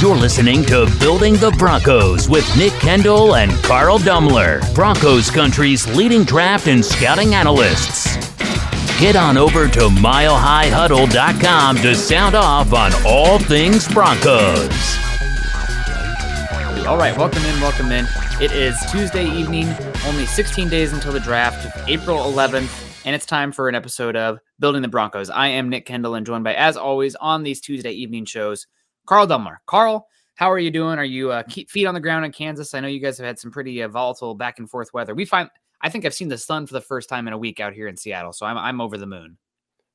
You're listening to Building the Broncos with Nick Kendell and Carl Dumler, Broncos country's leading draft and scouting analysts. Get on over to milehighhuddle.com to sound off on all things Broncos. All right, welcome in, welcome in. It is Tuesday evening, only 16 days until the draft, April 11th, and it's time for an episode of Building the Broncos. I am Nick Kendell and joined by, as always, on these Tuesday evening shows, Carl Dumler. Carl, how are you doing? Are you uh, keep feet on the ground in Kansas? I know you guys have had some pretty uh, volatile back and forth weather. We find I think I've seen the sun for the first time in a week out here in Seattle, so I'm I'm over the moon.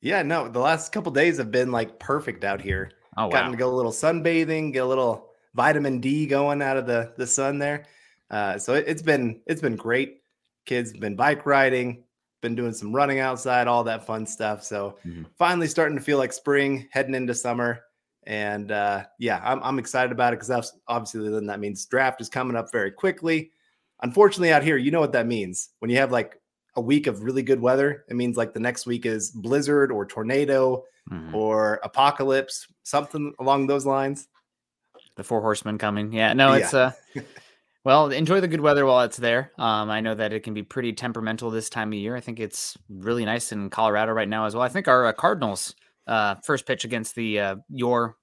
Yeah, no, the last couple days have been like perfect out here. Oh, wow. Gotten to go a little sunbathing, get a little vitamin D going out of the the sun there. Uh, so it, it's been it's been great. Kids been bike riding, been doing some running outside, all that fun stuff. So mm-hmm. finally starting to feel like spring, heading into summer. And uh, yeah, I'm, I'm excited about it because obviously then that means draft is coming up very quickly. Unfortunately, out here, you know what that means. When you have like a week of really good weather, it means like the next week is blizzard or tornado mm-hmm. or apocalypse, something along those lines. The four horsemen coming. Yeah, no, it's yeah. uh well, enjoy the good weather while it's there. Um, I know that it can be pretty temperamental this time of year. I think it's really nice in Colorado right now as well. I think our uh, Cardinals uh, first pitch against the uh, your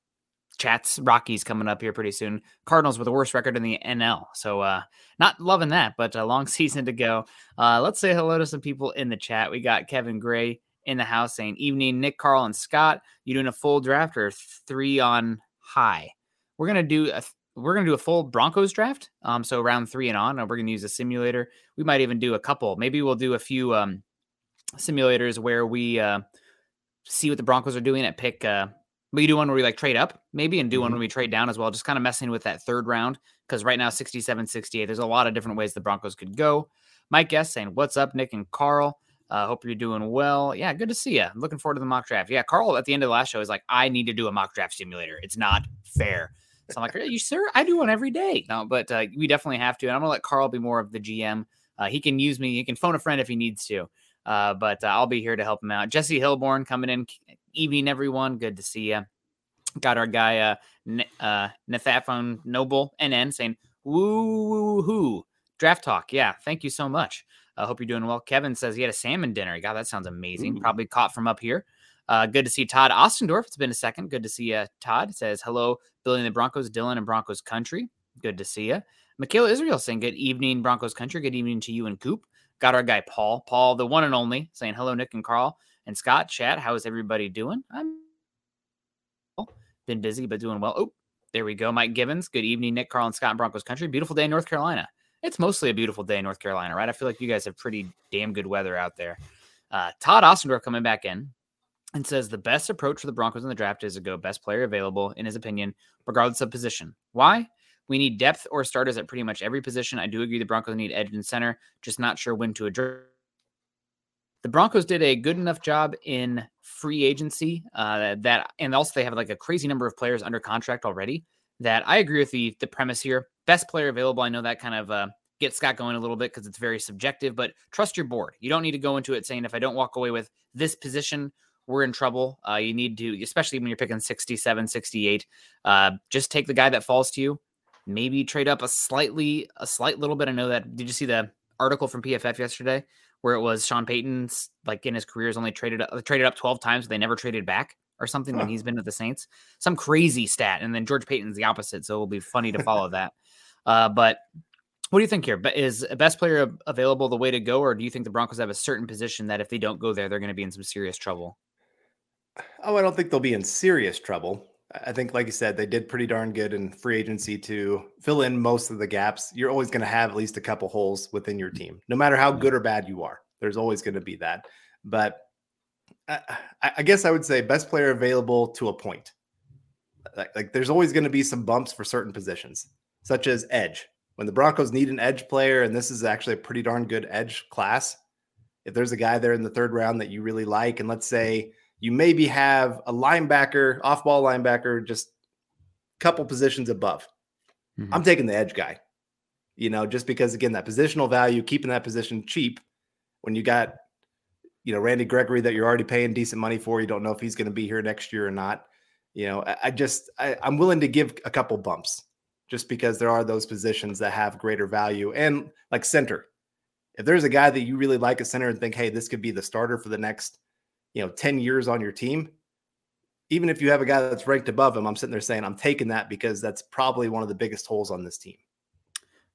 chats Rockies coming up here pretty soon. Cardinals with the worst record in the NL, so uh, not loving that, but a long season to go. Uh, let's say hello to some people in the chat. We got Kevin Gray in the house saying, "Evening, Nick, Carl, and Scott. You doing a full draft or three on high? We're gonna do a." We're gonna do a full Broncos draft, um, so round three and on. And we're gonna use a simulator. We might even do a couple. Maybe we'll do a few um, simulators where we uh, see what the Broncos are doing at pick. Uh, we do one where we like trade up maybe and do mm-hmm. one when we trade down as well, just kind of messing with that third round because right now 67, 68. There's a lot of different ways the Broncos could go. Mike Guest saying, "What's up, Nick and Carl? Uh, hope you're doing well. Yeah, good to see you. Looking forward to the mock draft. Yeah, Carl at the end of the last show is like, I need to do a mock draft simulator. It's not fair. So I'm like, Are you sir? I do one every day. No, but uh, we definitely have to. And I'm gonna let Carl be more of the GM. Uh, he can use me. He can phone a friend if he needs to. Uh, but uh, I'll be here to help him out. Jesse Hilborn coming in. Evening, everyone. Good to see you. Got our guy, uh, N- uh, Nathaphone Noble NN saying, woo hoo. Draft talk. Yeah. Thank you so much. I uh, hope you're doing well. Kevin says he had a salmon dinner. God, that sounds amazing. Ooh. Probably caught from up here. Uh, good to see Todd Ostendorf. It's been a second. Good to see you, Todd. Says hello, building the Broncos, Dylan and Broncos country. Good to see you. Michaela Israel saying good evening, Broncos country. Good evening to you and Coop. Got our guy Paul, Paul, the one and only, saying hello, Nick and Carl and Scott. Chat, how is everybody doing? I'm been busy but doing well. Oh, there we go. Mike Gibbons. Good evening, Nick, Carl, and Scott in Broncos country. Beautiful day in North Carolina. It's mostly a beautiful day in North Carolina, right? I feel like you guys have pretty damn good weather out there. Uh, Todd Ostendorf coming back in and says the best approach for the Broncos in the draft is to go best player available, in his opinion, regardless of position. Why? We need depth or starters at pretty much every position. I do agree the Broncos need edge and center, just not sure when to address. The Broncos did a good enough job in free agency uh, that, and also they have like a crazy number of players under contract already. That I agree with the the premise here. Best player available. I know that kind of uh, gets Scott going a little bit because it's very subjective, but trust your board. You don't need to go into it saying if I don't walk away with this position, we're in trouble. Uh, you need to, especially when you're picking 67, 68, uh, just take the guy that falls to you maybe trade up a slightly a slight little bit. I know that did you see the article from PFF yesterday where it was Sean Payton's like in his career has only traded up traded up 12 times, but they never traded back or something when he's been with the Saints. Some crazy stat. And then George Paton's the opposite. So it will be funny to follow that. Uh, but what do you think here? Is a best player available the way to go, or do you think the Broncos have a certain position that if they don't go there, they're going to be in some serious trouble? Oh, I don't think they'll be in serious trouble. I think, like you said, they did pretty darn good in free agency to fill in most of the gaps. You're always going to have at least a couple holes within your mm. team, no matter how good or bad you are. There's always going to be that. But uh, I, I guess I would say best player available to a point. Like, like there's always going to be some bumps for certain positions, such as edge. When the Broncos need an edge player, and this is actually a pretty darn good edge class, if there's a guy there in the third round that you really like, and let's say you maybe have a linebacker, off ball linebacker, just a couple positions above. Mm-hmm. I'm taking the edge guy, you know, just because, again, that positional value, keeping that position cheap when you got, you know, Randy Gregory that you're already paying decent money for. You don't know if he's going to be here next year or not. You know, I, I just, I, I'm willing to give a couple bumps just because there are those positions that have greater value. And like center, if there's a guy that you really like a center and think, hey, this could be the starter for the next you know 10 years on your team even if you have a guy that's ranked above him i'm sitting there saying i'm taking that because that's probably one of the biggest holes on this team.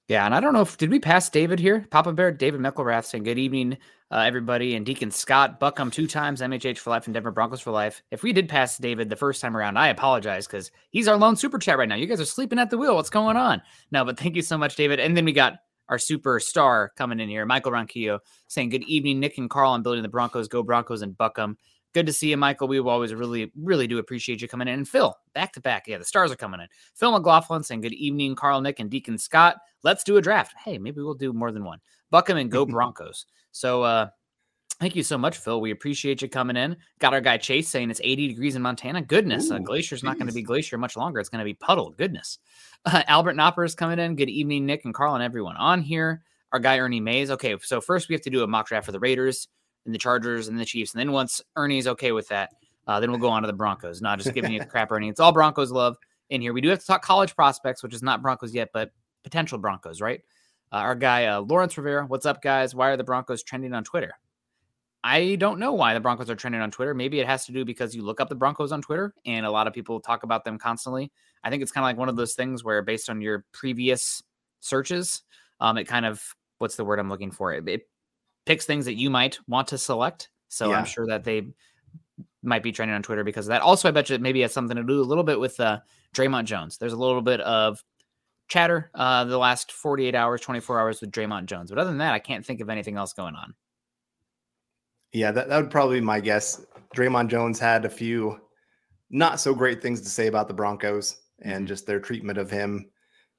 Yeah and i don't know if did we pass david here? Papa bear david mcelrath saying good evening uh, everybody and deacon scott buckham two times mhh for life and denver broncos for life. If we did pass david the first time around i apologize because he's our lone super chat right now. You guys are sleeping at the wheel. What's going on? No but thank you so much david. And then we got our superstar coming in here, Michael Ronquillo, saying, Good evening, Nick and Carl. I'm building the Broncos. Go Broncos and Buckham. Good to see you, Michael. We always really, really do appreciate you coming in. And Phil, back to back. Yeah, the stars are coming in. Phil McLaughlin saying, Good evening, Carl, Nick, and Deacon Scott. Let's do a draft. Hey, maybe we'll do more than one. Buckham and go Broncos. So, uh, Thank you so much, Phil. We appreciate you coming in. Got our guy Chase saying it's 80 degrees in Montana. Goodness, Ooh, uh, glacier's geez. not going to be glacier much longer. It's going to be puddle. Goodness. Uh, Albert Knopper is coming in. Good evening, Nick and Carl and everyone on here. Our guy Ernie Mays. Okay, so first we have to do a mock draft for the Raiders and the Chargers and the Chiefs, and then once Ernie's okay with that, uh, then we'll go on to the Broncos. Not just giving you the crap, Ernie. It's all Broncos love in here. We do have to talk college prospects, which is not Broncos yet, but potential Broncos, right? Uh, our guy uh, Lawrence Rivera. What's up, guys? Why are the Broncos trending on Twitter? I don't know why the Broncos are trending on Twitter. Maybe it has to do because you look up the Broncos on Twitter and a lot of people talk about them constantly. I think it's kind of like one of those things where, based on your previous searches, um, it kind of what's the word I'm looking for? It, it picks things that you might want to select. So yeah. I'm sure that they might be trending on Twitter because of that. Also, I bet you maybe has something to do a little bit with uh, Dre'Mont Jones. There's a little bit of chatter uh, the last 48 hours, 24 hours with Dre'Mont Jones. But other than that, I can't think of anything else going on. Yeah, that, that would probably be my guess. Dre'Mont Jones had a few not so great things to say about the Broncos and mm-hmm. just their treatment of him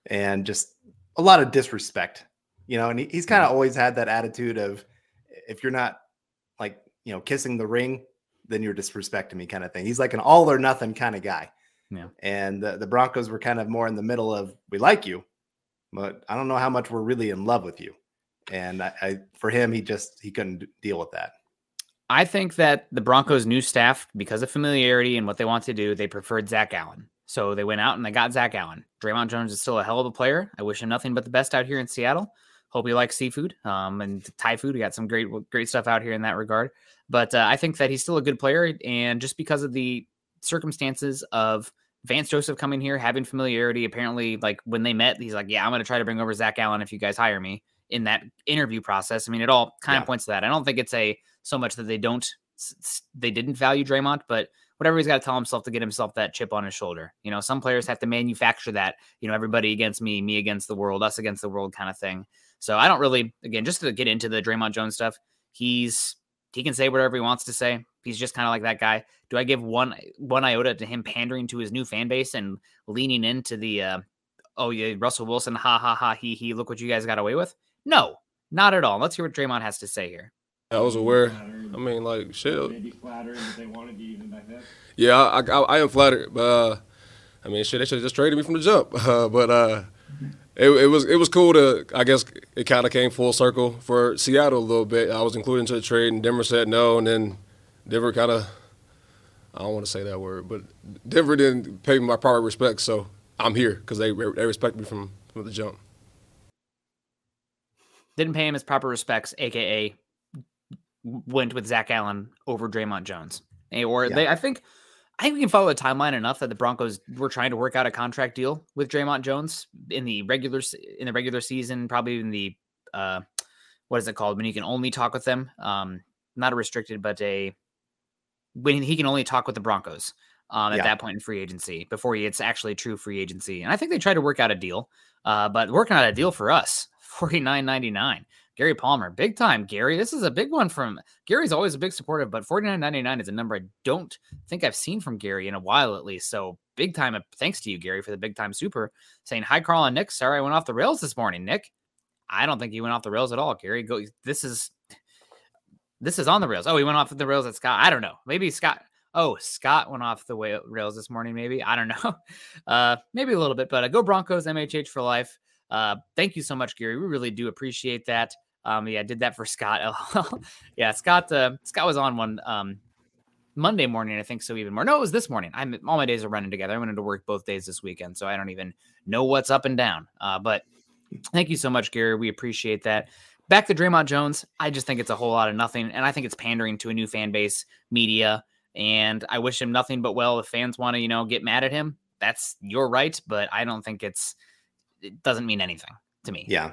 and just a lot of disrespect, you know. And he, he's kind of always had that attitude of if you're not like, you know, kissing the ring, then you're disrespecting me kind of thing. He's like an all or nothing kind of guy. Yeah. And the, the Broncos were kind of more in the middle of we like you, but I don't know how much we're really in love with you. And I, I for him, he just he couldn't deal with that. I think that the Broncos' new staff, because of familiarity and what they want to do, they preferred Zach Allen. So they went out and they got Zach Allen. Dre'Mont Jones is still a hell of a player. I wish him nothing but the best out here in Seattle. Hope he likes seafood um, and Thai food. We got some great, great stuff out here in that regard. But uh, I think that he's still a good player. And just because of the circumstances of Vance Joseph coming here, having familiarity, apparently, like when they met, he's like, Yeah, I'm going to try to bring over Zach Allen if you guys hire me in that interview process. I mean, it all kind yeah. of points to that. I don't think it's a so much that they don't they didn't value Dre'Mont, but whatever he's got to tell himself to get himself that chip on his shoulder. You know, some players have to manufacture that, you know, everybody against me, me against the world, us against the world kind of thing. So I don't really, again, just to get into the Dre'Mont Jones stuff, he's he can say whatever he wants to say. He's just kind of like that guy. Do I give one one iota to him pandering to his new fan base and leaning into the uh, oh yeah, Russell Wilson, ha ha ha, he he, look what you guys got away with? No, not at all. Let's hear what Dre'Mont has to say here. I was aware. I mean, like shit. Yeah, I, I, I, am flattered, but uh, I mean, shit, they should have just traded me from the jump. Uh, but uh, it, it, was it was cool to. I guess it kind of came full circle for Seattle a little bit. I was included into the trade, and Denver said no, and then Denver kind of. I don't want to say that word, but Denver didn't pay me my proper respect, so I'm here because they they respect me from from the jump. Didn't pay him his proper respects, aka went with Zach Allen over Dre'Mont Jones. Eh, or yeah. they, I think, I think we can follow the timeline enough that the Broncos were trying to work out a contract deal with Dre'Mont Jones in the regular in the regular season, probably in the uh, what is it called when you can only talk with them? Um, not a restricted, but a when he can only talk with the Broncos um, at yeah. that point in free agency before he gets actually true free agency. And I think they tried to work out a deal, uh, but working out a deal for us, forty nine ninety nine. Gary Palmer, big time, Gary. This is a big one from Gary's always a big supporter, but 49.99 is a number I don't think I've seen from Gary in a while at least. So big time uh, thanks to you, Gary, for the big time super saying hi, Carl and Nick. Sorry I went off the rails this morning, Nick. I don't think he went off the rails at all, Gary. Go this is this is on the rails. Oh, he went off the rails at Scott. I don't know. Maybe Scott. Oh, Scott went off the rails this morning. Maybe I don't know. Uh, maybe a little bit, but uh, go Broncos, MHH for life. Uh, thank you so much, Gary. We really do appreciate that. Um, yeah, I did that for Scott. yeah, Scott. Uh, Scott was on one um, Monday morning, I think so. Even more. No, it was this morning. I'm all my days are running together. I went into work both days this weekend, so I don't even know what's up and down. Uh, but thank you so much, Gary. We appreciate that. Back to Dre'Mont Jones. I just think it's a whole lot of nothing, and I think it's pandering to a new fan base, media, and I wish him nothing but well. If fans want to, you know, get mad at him, that's your right. But I don't think it's. It doesn't mean anything to me. Yeah,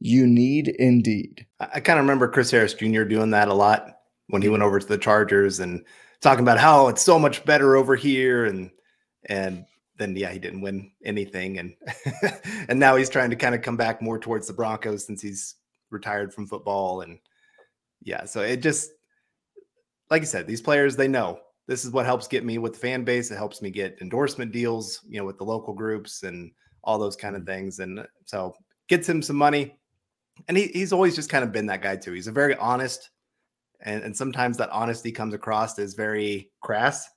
You need Indeed. I kind of remember Chris Harris Jr. doing that a lot when he went over to the Chargers and talking about how it's so much better over here and and then yeah he didn't win anything and and now he's trying to kind of come back more towards the Broncos since he's retired from football and yeah so it just like I said these players they know this is what helps get me with the fan base it helps me get endorsement deals you know with the local groups and all those kind of mm-hmm. things and so gets him some money and he, he's always just kind of been that guy too. He's a very honest, and, and sometimes that honesty comes across as very crass,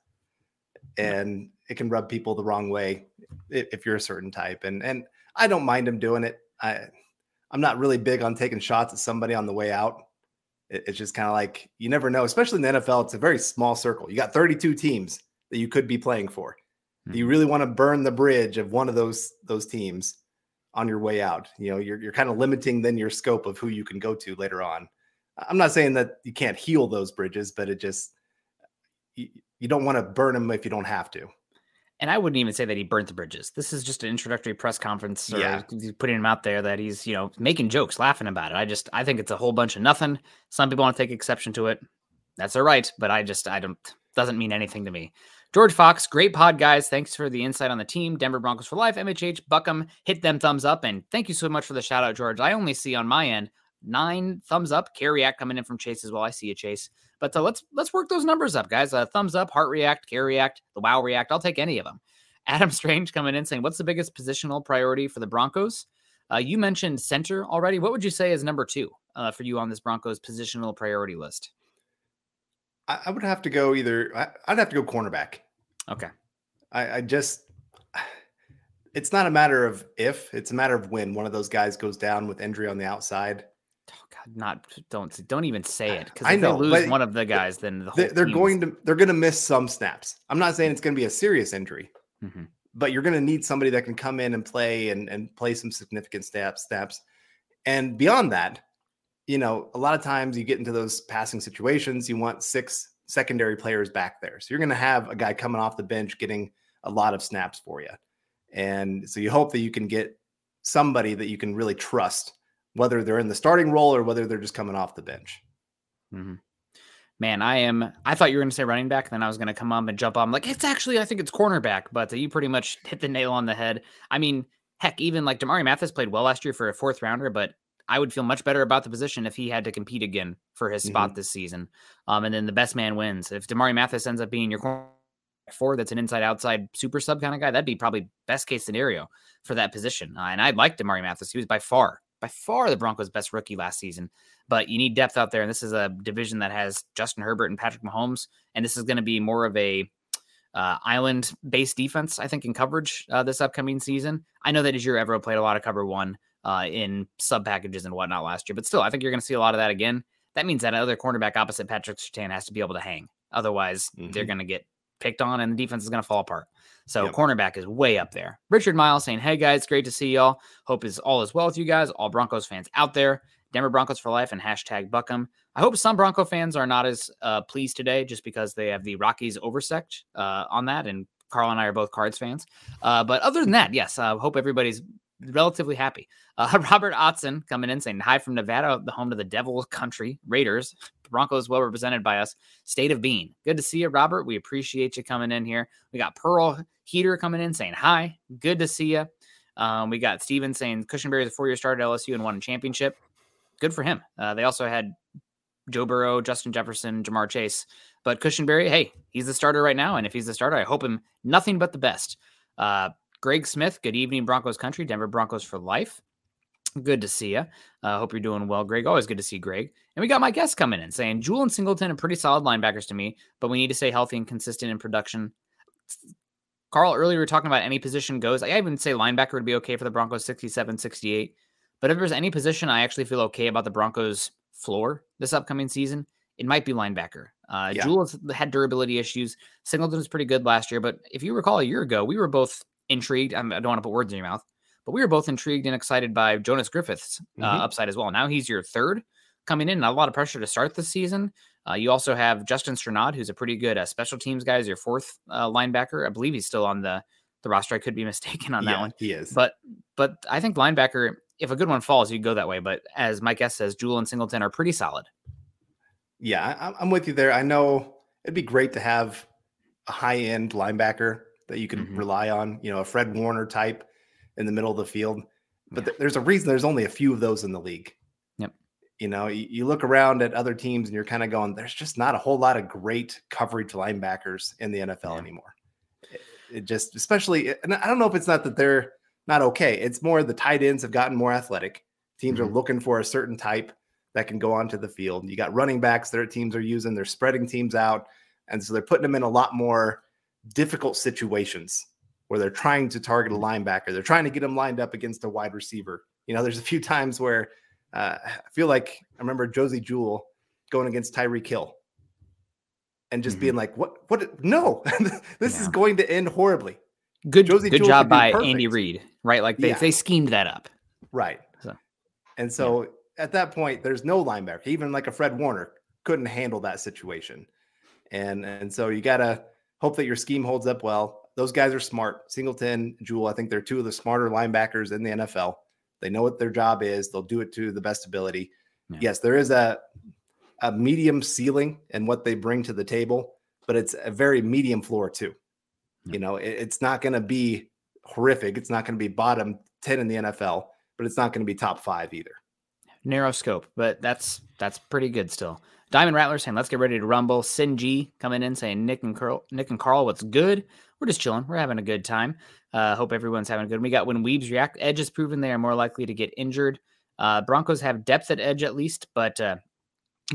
and it can rub people the wrong way if, if you're a certain type. And and I don't mind him doing it. I I'm not really big on taking shots at somebody on the way out. It, it's just kind of like you never know, especially in the NFL. It's a very small circle. You got 32 teams that you could be playing for. Do you hmm. really want to burn the bridge of one of those those teams? On your way out. You know, you're you're kind of limiting then your scope of who you can go to later on. I'm not saying that you can't heal those bridges, but it just you, you don't want to burn them if you don't have to. And I wouldn't even say that he burnt the bridges. This is just an introductory press conference, or yeah. putting him out there that he's you know making jokes, laughing about it. I just I think it's a whole bunch of nothing. Some people want to take exception to it. That's all right, but I just I don't doesn't mean anything to me. George Fox, great pod, guys. Thanks for the insight on the team. Denver Broncos for life. MHH, Buckham, hit them thumbs up. And thank you so much for the shout out, George. I only see on my end nine thumbs up. Care React coming in from Chase as well. I see a Chase. But uh, let's let's work those numbers up, guys. Uh, thumbs up, Heart React, Care React, the Wow React. I'll take any of them. Adam Strange coming in saying, "What's the biggest positional priority for the Broncos?" Uh, you mentioned center already. What would you say is number two uh, for you on this Broncos positional priority list? I, I would have to go either. I, would have to go cornerback. Okay. I, I just it's not a matter of if, it's a matter of when one of those guys goes down with injury on the outside. Oh God, not don't don't even say it because if know, they lose one of the guys, then the whole they're going to they're going to miss some snaps. I'm not saying it's going to be a serious injury, mm-hmm. but you're going to need somebody that can come in and play and and play some significant snaps snaps. And beyond that, you know, a lot of times you get into those passing situations, you want six secondary players back there. So you're going to have a guy coming off the bench getting a lot of snaps for you. And so you hope that you can get somebody that you can really trust, whether they're in the starting role or whether they're just coming off the bench. Mm-hmm. Man, I am. I thought you were going to say running back, then I was going to come up and jump on. I'm like, it's actually, I think it's cornerback, but you pretty much hit the nail on the head. I mean, heck, even like Damari Mathis played well last year for a fourth rounder, but I would feel much better about the position if he had to compete again for his spot mm-hmm. this season. Um, and then the best man wins. If Damari Mathis ends up being your corner four that's an inside outside super sub kind of guy, that'd be probably best case scenario for that position. Uh, and I like Damari Mathis. He was by far, by far the Broncos' best rookie last season. But you need depth out there, and this is a division that has Justin Herbert and Patrick Mahomes, and this is going to be more of a uh, island based defense, I think, in coverage uh, this upcoming season. I know that Ejiro Evero played a lot of cover one uh, in sub packages and whatnot last year, but still, I think you're going to see a lot of that again. That means that other cornerback opposite Patrick Surtain has to be able to hang. Otherwise, mm-hmm. they're going to get picked on and the defense is going to fall apart. So yep. cornerback is way up there. Richard Miles saying, "Hey guys, great to see y'all. Hope is all is well with you guys. All Broncos fans out there. Denver Broncos for life and hashtag Buckham. I hope some Bronco fans are not as uh, pleased today just because they have the Rockies oversect uh, on that, and Carl and I are both Cards fans. Uh, but other than that, yes, I hope everybody's relatively happy. Uh, Robert Otson coming in saying hi from Nevada, the home to the Devil Country Raiders. Broncos well represented by us. State of being. Good to see you, Robert. We appreciate you coming in here. We got Pearl Heater coming in saying hi. Good to see you. Um, we got Steven saying Cushenberry is a four year starter at LSU and won a championship. Good for him. Uh, they also had Joe Burrow, Justin Jefferson, Ja'Marr Chase. But Cushenberry, hey, he's the starter right now. And if he's the starter, I hope him nothing but the best. Uh, Greg Smith, good evening, Broncos country, Denver Broncos for life. Good to see you. I uh, hope you're doing well, Greg. Always good to see Greg. And we got my guest coming in saying Jewell and Singleton are pretty solid linebackers to me, but we need to stay healthy and consistent in production. Carl, earlier we were talking about any position goes. I even say linebacker would be okay for the Broncos 67, 68. But if there's any position I actually feel okay about the Broncos floor this upcoming season, it might be linebacker. Uh, yeah. Jewell had durability issues. Singleton was pretty good last year, but if you recall a year ago, we were both intrigued. I don't want to put words in your mouth, but we were both intrigued and excited by Jonas Griffith's uh, mm-hmm. upside as well. Now he's your third coming in, not a lot of pressure to start the season. Uh, you also have Justin Strnad, who's a pretty good uh, special teams guy, is your fourth uh, linebacker. I believe he's still on the the roster. I could be mistaken on that yeah, one. He is, but but I think linebacker, if a good one falls, you go that way. But as Mike S says, Jewell and Singleton are pretty solid. Yeah, I'm with you there. I know it'd be great to have a high end linebacker that you can mm-hmm. rely on, you know, a Fred Warner type in the middle of the field. But yeah. th- there's a reason there's only a few of those in the league. Yep. You know, you, you look around at other teams and you're kind of going, there's just not a whole lot of great coverage linebackers in the NFL yeah. anymore. It, it just, especially, and I don't know if it's not that they're not okay. It's more the tight ends have gotten more athletic. Teams mm-hmm. are looking for a certain type that can go onto the field. You got running backs that teams are using, they're spreading teams out. And so they're putting them in a lot more difficult situations where they're trying to target a linebacker. They're trying to get him lined up against a wide receiver. You know, there's a few times where uh, I feel like I remember Josey Jewell going against Tyreek Hill and just mm-hmm. being like, "What? What? No, this yeah. is going to end horribly." Good, Josey good Jewell job by perfect. Andy Reid, right? Like they, yeah. they schemed that up, right? So, and so yeah. at that point, there's no linebacker. Even like a Fred Warner couldn't handle that situation, and and so you gotta hope that your scheme holds up well. Those guys are smart. Singleton, Jewell, I think they're two of the smarter linebackers in the NFL. They know what their job is. They'll do it to the best ability. Yeah. Yes, there is a a medium ceiling and what they bring to the table, but it's a very medium floor too. Yeah. You know, it, it's not going to be horrific. It's not going to be bottom 10 in the NFL, but it's not going to be top 5 either. Narrow scope, but that's that's pretty good still. Diamond Rattler saying, let's get ready to rumble. Sin G coming in saying, Nick and Carl, Nick and Carl, what's good? We're just chilling. We're having a good time. Uh, hope everyone's having a good. One. We got when Weebs react. Edge has proven they are more likely to get injured. Uh, Broncos have depth at edge at least, but uh,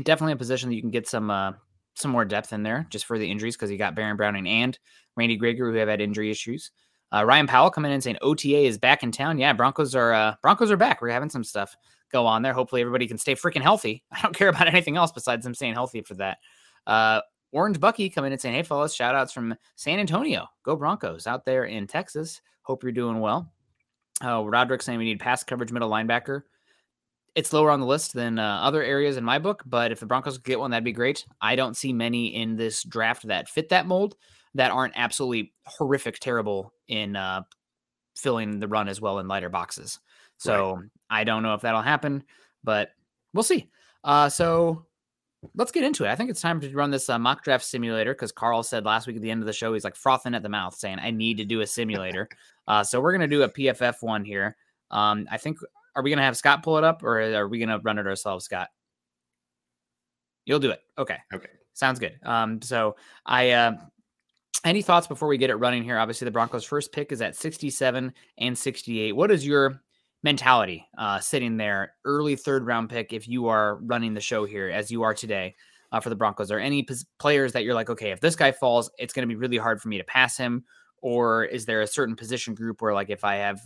definitely a position that you can get some uh, some more depth in there just for the injuries because you got Baron Browning and Randy Gregory who have had injury issues. Uh, Ryan Powell coming in saying OTA is back in town. Yeah, Broncos are uh, Broncos are back. We're having some stuff go on there. Hopefully, everybody can stay freaking healthy. I don't care about anything else besides them staying healthy for that. Uh, Orange Bucky coming in and saying, Hey, fellas, shout outs from San Antonio. Go Broncos out there in Texas. Hope you're doing well. Uh, Roderick saying we need pass coverage middle linebacker. It's lower on the list than uh, other areas in my book, but if the Broncos get one, that'd be great. I don't see many in this draft that fit that mold that aren't absolutely horrific, terrible in uh, filling the run as well in lighter boxes. So right. I don't know if that'll happen, but we'll see. Uh, so let's get into it. I think it's time to run this uh, mock draft simulator because Carl said last week at the end of the show he's like frothing at the mouth, saying I need to do a simulator. uh, so we're gonna do a PFF one here. Um, I think are we gonna have Scott pull it up or are we gonna run it ourselves, Scott? You'll do it. Okay. Okay. Sounds good. Um, so I uh, any thoughts before we get it running here? Obviously, the Broncos' first pick is at 67 and 68. What is your mentality uh, sitting there, early third round pick, if you are running the show here as you are today uh, for the Broncos? Are any p- players that you're like, okay, if this guy falls, it's going to be really hard for me to pass him? Or is there a certain position group where, like, if I have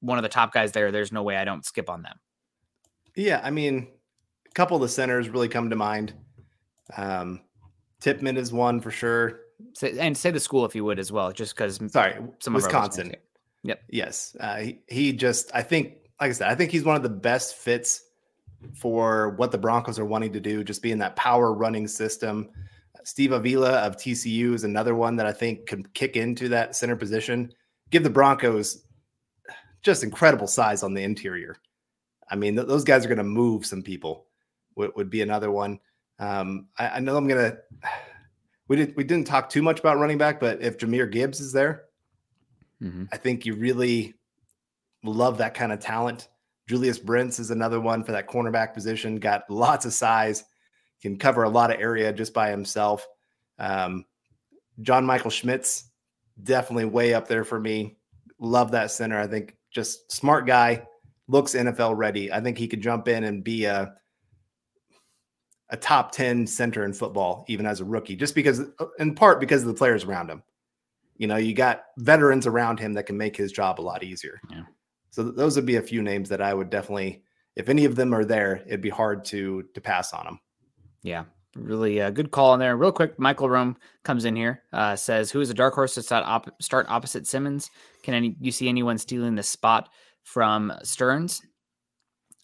one of the top guys there, there's no way I don't skip on them? Yeah, I mean, a couple of the centers really come to mind. Um, Tippmann is one for sure. Say, and say the school if you would as well, just because. Sorry, some of Wisconsin. Yep. Yes, uh, he, he just. I think, like I said, I think he's one of the best fits for what the Broncos are wanting to do. Just being that power running system. Steve Avila of TCU is another one that I think could kick into that center position. Give the Broncos just incredible size on the interior. I mean, th- those guys are going to move some people. Would, would be another one. Um, I, I know I'm going to. We didn't we didn't talk too much about running back, but if Jahmyr Gibbs is there, Mhm. I think you really love that kind of talent. Julius Brents is another one for that cornerback position. Got lots of size, can cover a lot of area just by himself. Um, John Michael Schmitz, definitely way up there for me. Love that center. I think just smart guy, looks NFL ready. I think he could jump in and be a a top 10 center in football, even as a rookie, just because, in part, because of the players around him. You know, you got veterans around him that can make his job a lot easier. Yeah. So th- those would be a few names that I would definitely, if any of them are there, it'd be hard to to pass on them. Yeah, really uh, good call in there. Real quick, Michael Rome comes in here, uh, says, "Who is a dark horse to start, op- start opposite Simmons? Can any you see anyone stealing the spot from Sterns?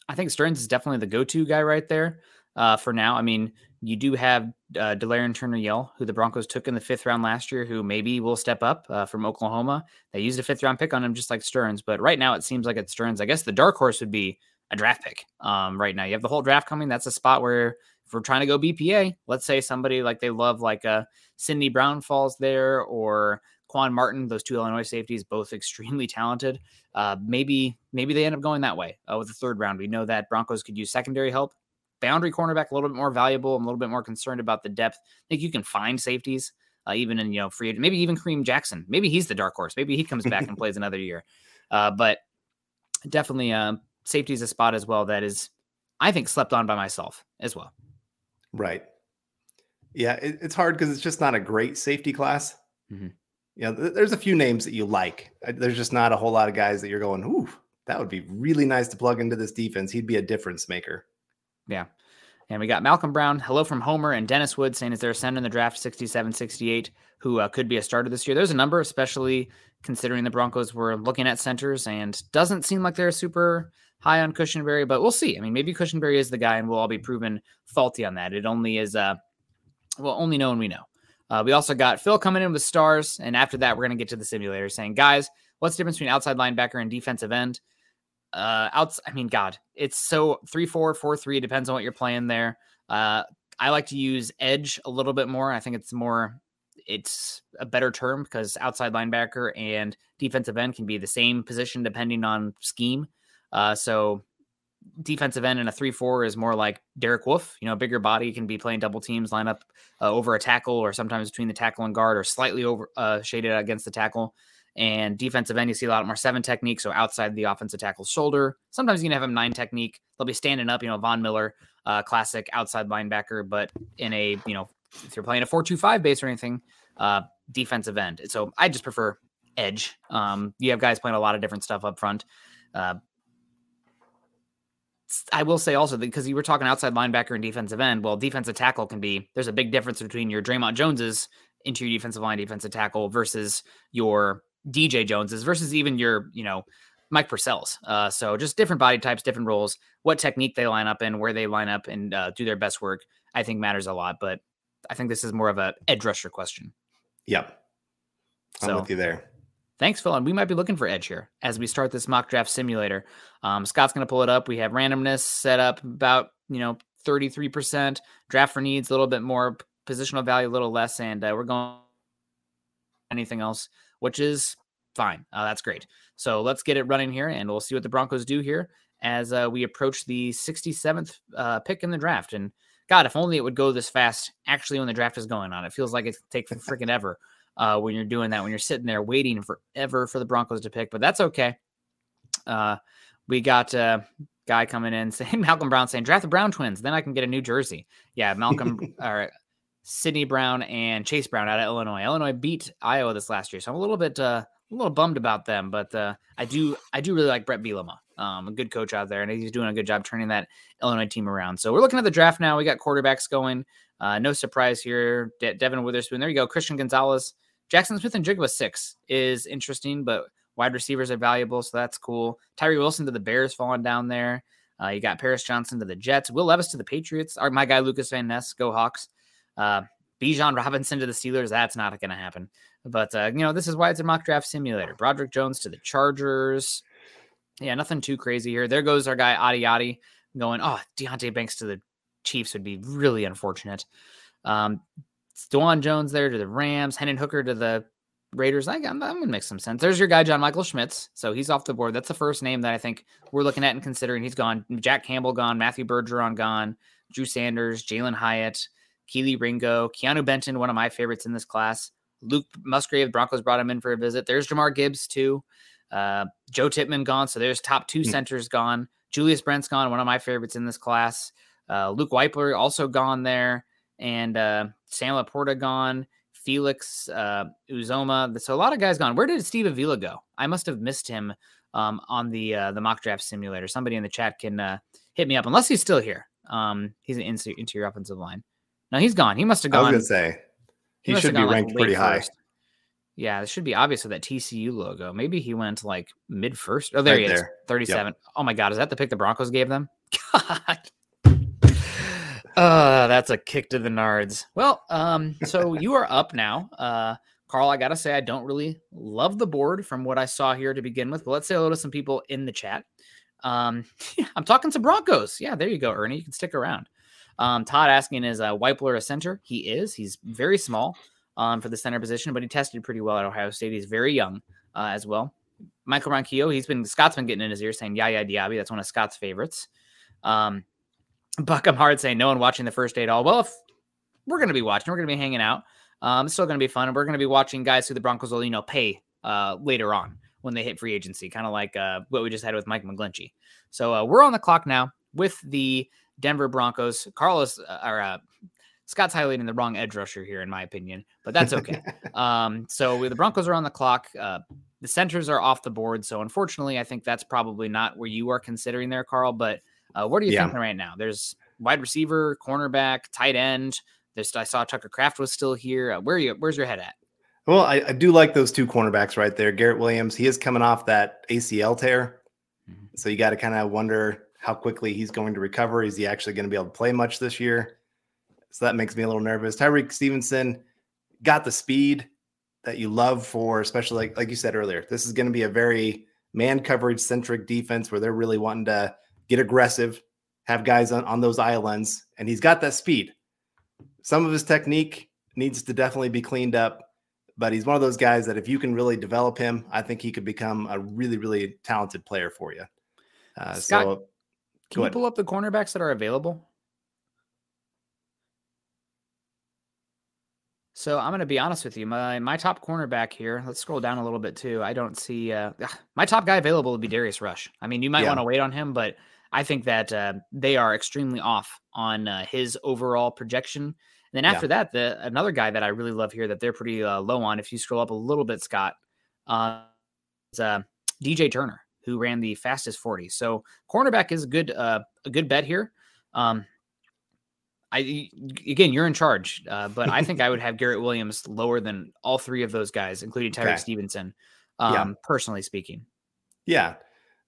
I think Sterns is definitely the go-to guy right there uh, for now. I mean, you do have uh, Delarrin Turner-Yell, who the Broncos took in the fifth round last year, who maybe will step up uh, from Oklahoma. They used a fifth round pick on him, just like Sterns. But right now, it seems like it's Sterns. I guess the dark horse would be a draft pick. Um, right now, you have the whole draft coming. That's a spot where if we're trying to go BPA, let's say somebody like they love like uh Sydney Brown falls there or Quan Martin, those two Illinois safeties, both extremely talented. Uh, maybe maybe they end up going that way uh, with the third round. We know that Broncos could use secondary help. Boundary cornerback a little bit more valuable. I'm a little bit more concerned about the depth. I think you can find safeties uh, even in you know free. agent. Maybe even Kareem Jackson. Maybe he's the dark horse. Maybe he comes back and plays another year. Uh, but definitely, uh, safety is a spot as well that is, I think, slept on by myself as well. Right. Yeah, it, it's hard because it's just not a great safety class. Mhm. You know, th- there's a few names that you like. There's just not a whole lot of guys that you're going, ooh, that would be really nice to plug into this defense. He'd be a difference maker. Yeah. And we got Malcolm Brown, hello from Homer, and Dennis Wood saying, is there a center in the draft 67 68 who uh, could be a starter this year? There's a number, especially considering the Broncos were looking at centers and doesn't seem like they're super high on Cushenberry, but we'll see. I mean, maybe Cushenberry is the guy and we'll all be proven faulty on that. It only is, uh, well, only know when we know. Uh, we also got Phil coming in with stars. And after that, we're going to get to the simulator saying, guys, what's the difference between outside linebacker and defensive end? Uh, outs. I mean, God, it's so three, four, four, three. Depends on what you're playing there. Uh, I like to use edge a little bit more. I think it's more, it's a better term because outside linebacker and defensive end can be the same position depending on scheme. Uh, so defensive end in a three, four is more like Derek Wolfe. You know, a bigger body can be playing double teams, line up uh, over a tackle, or sometimes between the tackle and guard, or slightly over uh, shaded against the tackle. And defensive end, you see a lot more seven technique, so outside the offensive tackle's shoulder. Sometimes you can have them nine technique. They'll be standing up, you know, Von Miller, uh, classic outside linebacker, but in a, you know, if you're playing a four-two-five base or anything, uh, defensive end. So I just prefer edge. Um, you have guys playing a lot of different stuff up front. Uh, I will say also because you were talking outside linebacker and defensive end. Well, defensive tackle can be there's a big difference between your Dre'Mont Joneses your defensive line defensive tackle versus your DJ Joneses versus even your you know Mike Purcell's. Uh, so just different body types, different roles, what technique they line up in, where they line up and uh, do their best work. I think matters a lot. But I think this is more of a edge rusher question. Yep. I'm So- with you there. Thanks, Phil. And we might be looking for edge here as we start this mock draft simulator. Um, Scott's going to pull it up. We have randomness set up about, you know, 33%. Draft for needs, a little bit more. Positional value, a little less. And uh, we're going anything else, which is fine. Uh, that's great. So let's get it running here and we'll see what the Broncos do here as uh, we approach the 67th uh, pick in the draft. And God, if only it would go this fast actually when the draft is going on. It feels like it takes freaking ever uh, when you're doing that, when you're sitting there waiting forever for the Broncos to pick, but that's okay. Uh, we got a guy coming in saying Malcolm Brown saying draft the Brown twins, then I can get a new jersey. Yeah, Malcolm or Sydney Brown and Chase Brown out of Illinois. Illinois beat Iowa this last year, so I'm a little bit uh, a little bummed about them, but uh, I do I do really like Bret Bielema, um, a good coach out there, and he's doing a good job turning that Illinois team around. So we're looking at the draft now. We got quarterbacks going. Uh, no surprise here. De- Devon Witherspoon. There you go. Christian Gonzalez, Jackson Smith-Njigba six is interesting, but wide receivers are valuable, so that's cool. Tyree Wilson to the Bears falling down there. Uh, you got Paris Johnson to the Jets. Will Levis to the Patriots. Or my guy Lucas Van Ness, go Hawks. Uh, Bijan Robinson to the Steelers. That's not going to happen. But uh, you know, this is why it's a mock draft simulator. Broderick Jones to the Chargers. Yeah, nothing too crazy here. There goes our guy Adi Adi going. Oh, Deonte Banks to the Chiefs would be really unfortunate. Um, Dawand Jones there to the Rams. Hendon Hooker to the Raiders. I, I'm, I'm gonna make some sense. There's your guy John Michael Schmitz. So he's off the board. That's the first name that I think we're looking at and considering. He's gone. Jack Campbell gone. Matthew Bergeron gone. Drew Sanders, Jalin Hyatt, Kelee Ringo, Keanu Benton, one of my favorites in this class. Luke Musgrave, Broncos brought him in for a visit. There's Jahmyr Gibbs too. Uh, Joe Tippmann gone. So there's top two mm. centers gone. Julius Brents gone, one of my favorites in this class. Uh, Luke Wypler also gone there. And uh, Sam LaPorta gone. Felix uh, Uzomah. So a lot of guys gone. Where did Steve Avila go? I must have missed him um, on the uh, the mock draft simulator. Somebody in the chat can uh, hit me up, unless he's still here. Um, he's an interior offensive line. No, he's gone. He must have gone. I was gonna say he, he should be ranked like pretty high. First. Yeah, it should be obvious with that TCU logo. Maybe he went like mid first. Oh, there right he is. 37. Yep. Oh my God. Is that the pick the Broncos gave them? God. Uh, that's a kick to the nards. Well, um, so you are up now. Uh, Carl, I gotta say, I don't really love the board from what I saw here to begin with, but let's say hello to some people in the chat. Um, I'm talking to Broncos. Yeah, there you go, Ernie. You can stick around. Um, Todd asking is uh, Wypler a center? He is. He's very small um, for the center position, but he tested pretty well at Ohio State. He's very young uh, as well. Michael Ronquillo, he's been Scott's been getting in his ear saying Yaya Diaby. That's one of Scott's favorites. Um, Buckham Hard saying no one watching the first day at all. Well, if we're going to be watching, we're going to be hanging out. Um, it's still going to be fun, and we're going to be watching guys who the Broncos will, you know, pay uh, later on when they hit free agency, kind of like uh, what we just had with Mike McGlinchey. So uh, we're on the clock now with the Denver Broncos. Carlos uh, or uh, Scott's highlighting the wrong edge rusher here, in my opinion, but that's okay. um, so the Broncos are on the clock. Uh, the centers are off the board. So unfortunately, I think that's probably not where you are considering there, Carl. But uh, what are you yeah. thinking right now? There's wide receiver, cornerback, tight end. There's I saw Tucker Kraft was still here. Uh, where are you? Where's your head at? Well, I, I, do like those two cornerbacks right there. Garrett Williams, he is coming off that ACL tear, mm-hmm. so you got to kind of wonder how quickly he's going to recover. Is he actually going to be able to play much this year? So that makes me a little nervous. Tyrique Stevenson got the speed that you love for, especially like like you said earlier. This is going to be a very man coverage centric defense where they're really wanting to get aggressive, have guys on, on those islands, and he's got that speed. Some of his technique needs to definitely be cleaned up, but he's one of those guys that if you can really develop him, I think he could become a really, really talented player for you. Uh, Scott, so can you pull up the cornerbacks that are available? So I'm going to be honest with you. My my top cornerback here. Let's scroll down a little bit too. I don't see uh, my top guy available would be Darius Rush. I mean, you might yeah. want to wait on him, but I think that uh, they are extremely off on uh, his overall projection. And then after yeah. that, the another guy that I really love here that they're pretty uh, low on. If you scroll up a little bit, Scott, uh, is uh, DJ Turner who ran the fastest 40. So cornerback is a good uh, a good bet here. Um, I again, you're in charge, uh, but I think I would have Garrett Williams lower than all three of those guys, including Tyrique okay. Stevenson. Um, yeah. personally speaking. Yeah,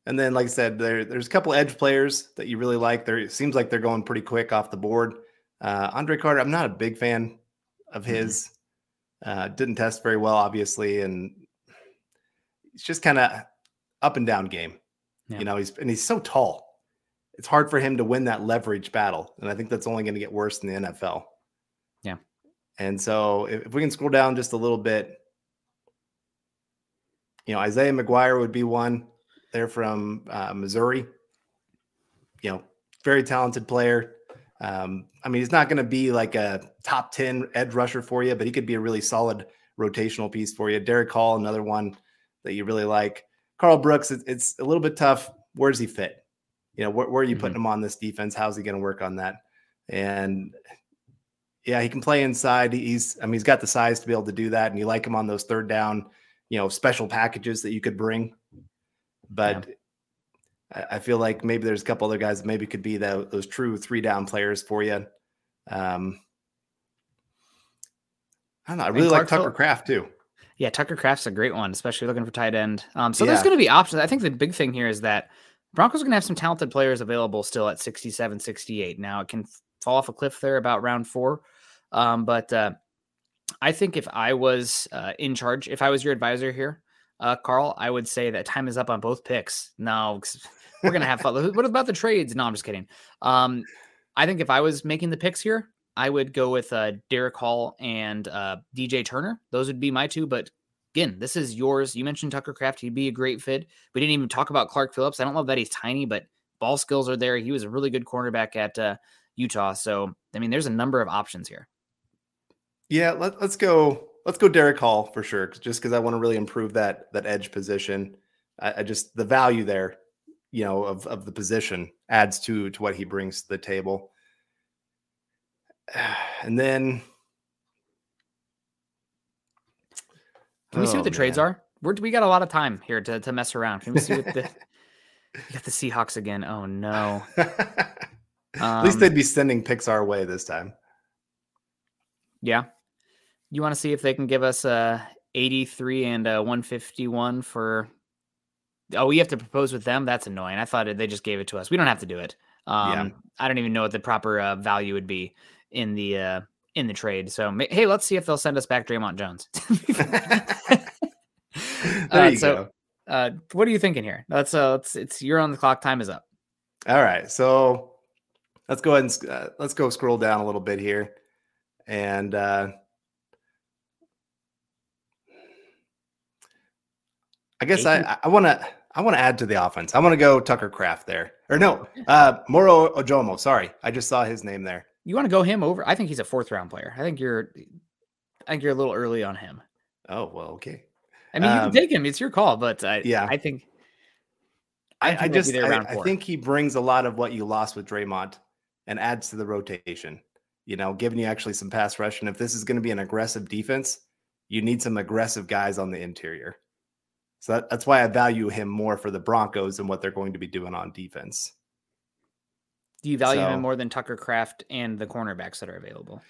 and then like I said, there there's a couple edge players that you really like. There it seems like they're going pretty quick off the board. Uh, Andre Carter, I'm not a big fan of mm-hmm. his. Mm-hmm. Uh, didn't test very well, obviously, and it's just kind of up and down game. Yeah. You know, he's and he's so tall. it's hard for him to win that leverage battle. And I think that's only going to get worse in the NFL. Yeah. And so if, if we can scroll down just a little bit, you know, Isaiah McGuire would be one. They're from uh, Missouri. You know, very talented player. Um, I mean, he's not going to be like a top 10 edge rusher for you, but he could be a really solid rotational piece for you. Derick Hall, another one that you really like. Karl Brooks, it's, it's a little bit tough. Where does he fit? You know, where, where are you mm-hmm. putting him on this defense? How's he going to work on that? And yeah, he can play inside. He's, I mean, he's got the size to be able to do that. And you like him on those third down, you know, special packages that you could bring. But yeah. I, I, feel like maybe there's a couple other guys that maybe could be the, those true three down players for you. Um, I don't know. I really like Tucker Kraft too. Yeah, Tucker Kraft's a great one, especially looking for tight end. Um, so yeah. there's going to be options. I think the big thing here is that Broncos are going to have some talented players available still at 67, 68. Now it can fall off a cliff there about round four. Um, but uh, I think if I was uh, in charge, if I was your advisor here, uh, Carl, I would say that time is up on both picks. No, we're going to have fun. what about the trades? No, I'm just kidding. Um, I think if I was making the picks here, I would go with uh, Derick Hall and uh, DJ Turner. Those would be my two. But again, this is yours. You mentioned Tucker Kraft. He'd be a great fit. We didn't even talk about Clark Phillips. I don't love that he's tiny, but ball skills are there. He was a really good cornerback at uh, Utah. So, I mean, there's a number of options here. Yeah, let, us go. Let's go Derick Hall for sure, just because I want to really improve that that edge position. I, I, just the value there, you know, of of the position adds to to what he brings to the table. and then can we see what the oh, man. trades are? We're, we got a lot of time here to, to mess around. Can we see what the you got the Seahawks again? Oh no. At least they'd um, be sending picks our way this time. Yeah. You want to see if they can give us a 83 and a 151 for Oh, we have to propose with them. That's annoying. I thought they just gave it to us. We don't have to do it. Um, yeah. I don't even know what the proper uh, value would be in the uh, in the trade. So hey, let's see if they'll send us back Dre'Mont Jones. uh, so, go. Uh, what are you thinking here? Let's uh, let's it's you're on the clock. Time is up. All right, so let's go ahead and uh, let's go scroll down a little bit here, and uh, I guess I I want to I want to add to the offense. I want to go Tucker Kraft there, or no, uh, Moro Ojomo. Sorry, I just saw his name there. You want to go him over? I think he's a fourth round player. I think you're, I think you're a little early on him. Oh well, okay. I mean, you um, can take him. It's your call, but I, yeah, I think. I, I, I just I, I, think he brings a lot of what you lost with Dre'Mont and adds to the rotation. You know, giving you actually some pass rush. And if this is going to be an aggressive defense, you need some aggressive guys on the interior. So that, that's why I value him more for the Broncos and what they're going to be doing on defense. Do you value so, him more than Tucker Kraft and the cornerbacks that are available?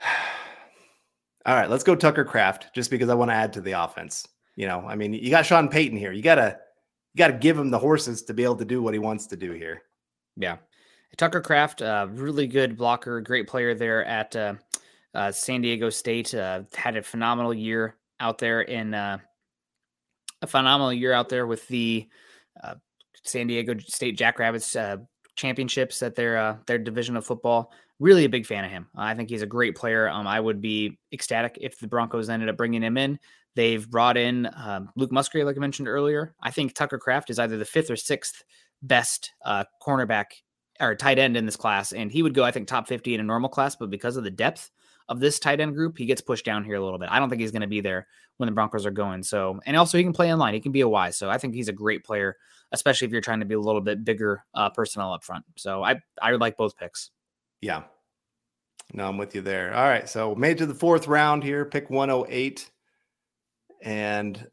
All right, let's go Tucker Kraft just because I want to add to the offense. You know, I mean, you got Sean Payton here. You gotta you gotta give him the horses to be able to do what he wants to do here. Yeah. Tucker Kraft, uh, really good blocker, great player there at uh, uh, San Diego State. Uh, had a phenomenal year out there in uh, a phenomenal year out there with the uh, San Diego State Jackrabbits championships at their uh, their division of football. Really a big fan of him. I think he's a great player. Um, I would be ecstatic if the Broncos ended up bringing him in. They've brought in um, Luke Musgrave, like I mentioned earlier. I think Tucker Kraft is either the fifth or sixth best uh, cornerback or tight end in this class, and he would go, I think, top fifty in a normal class. But because of the depth of this tight end group, he gets pushed down here a little bit. I don't think he's going to be there when the Broncos are going. So, and also he can play in line. He can be a Y. So I think he's a great player especially if you're trying to be a little bit bigger uh, personnel up front. So I I would like both picks. Yeah. No, I'm with you there. All right. So made to the fourth round here, pick 108. And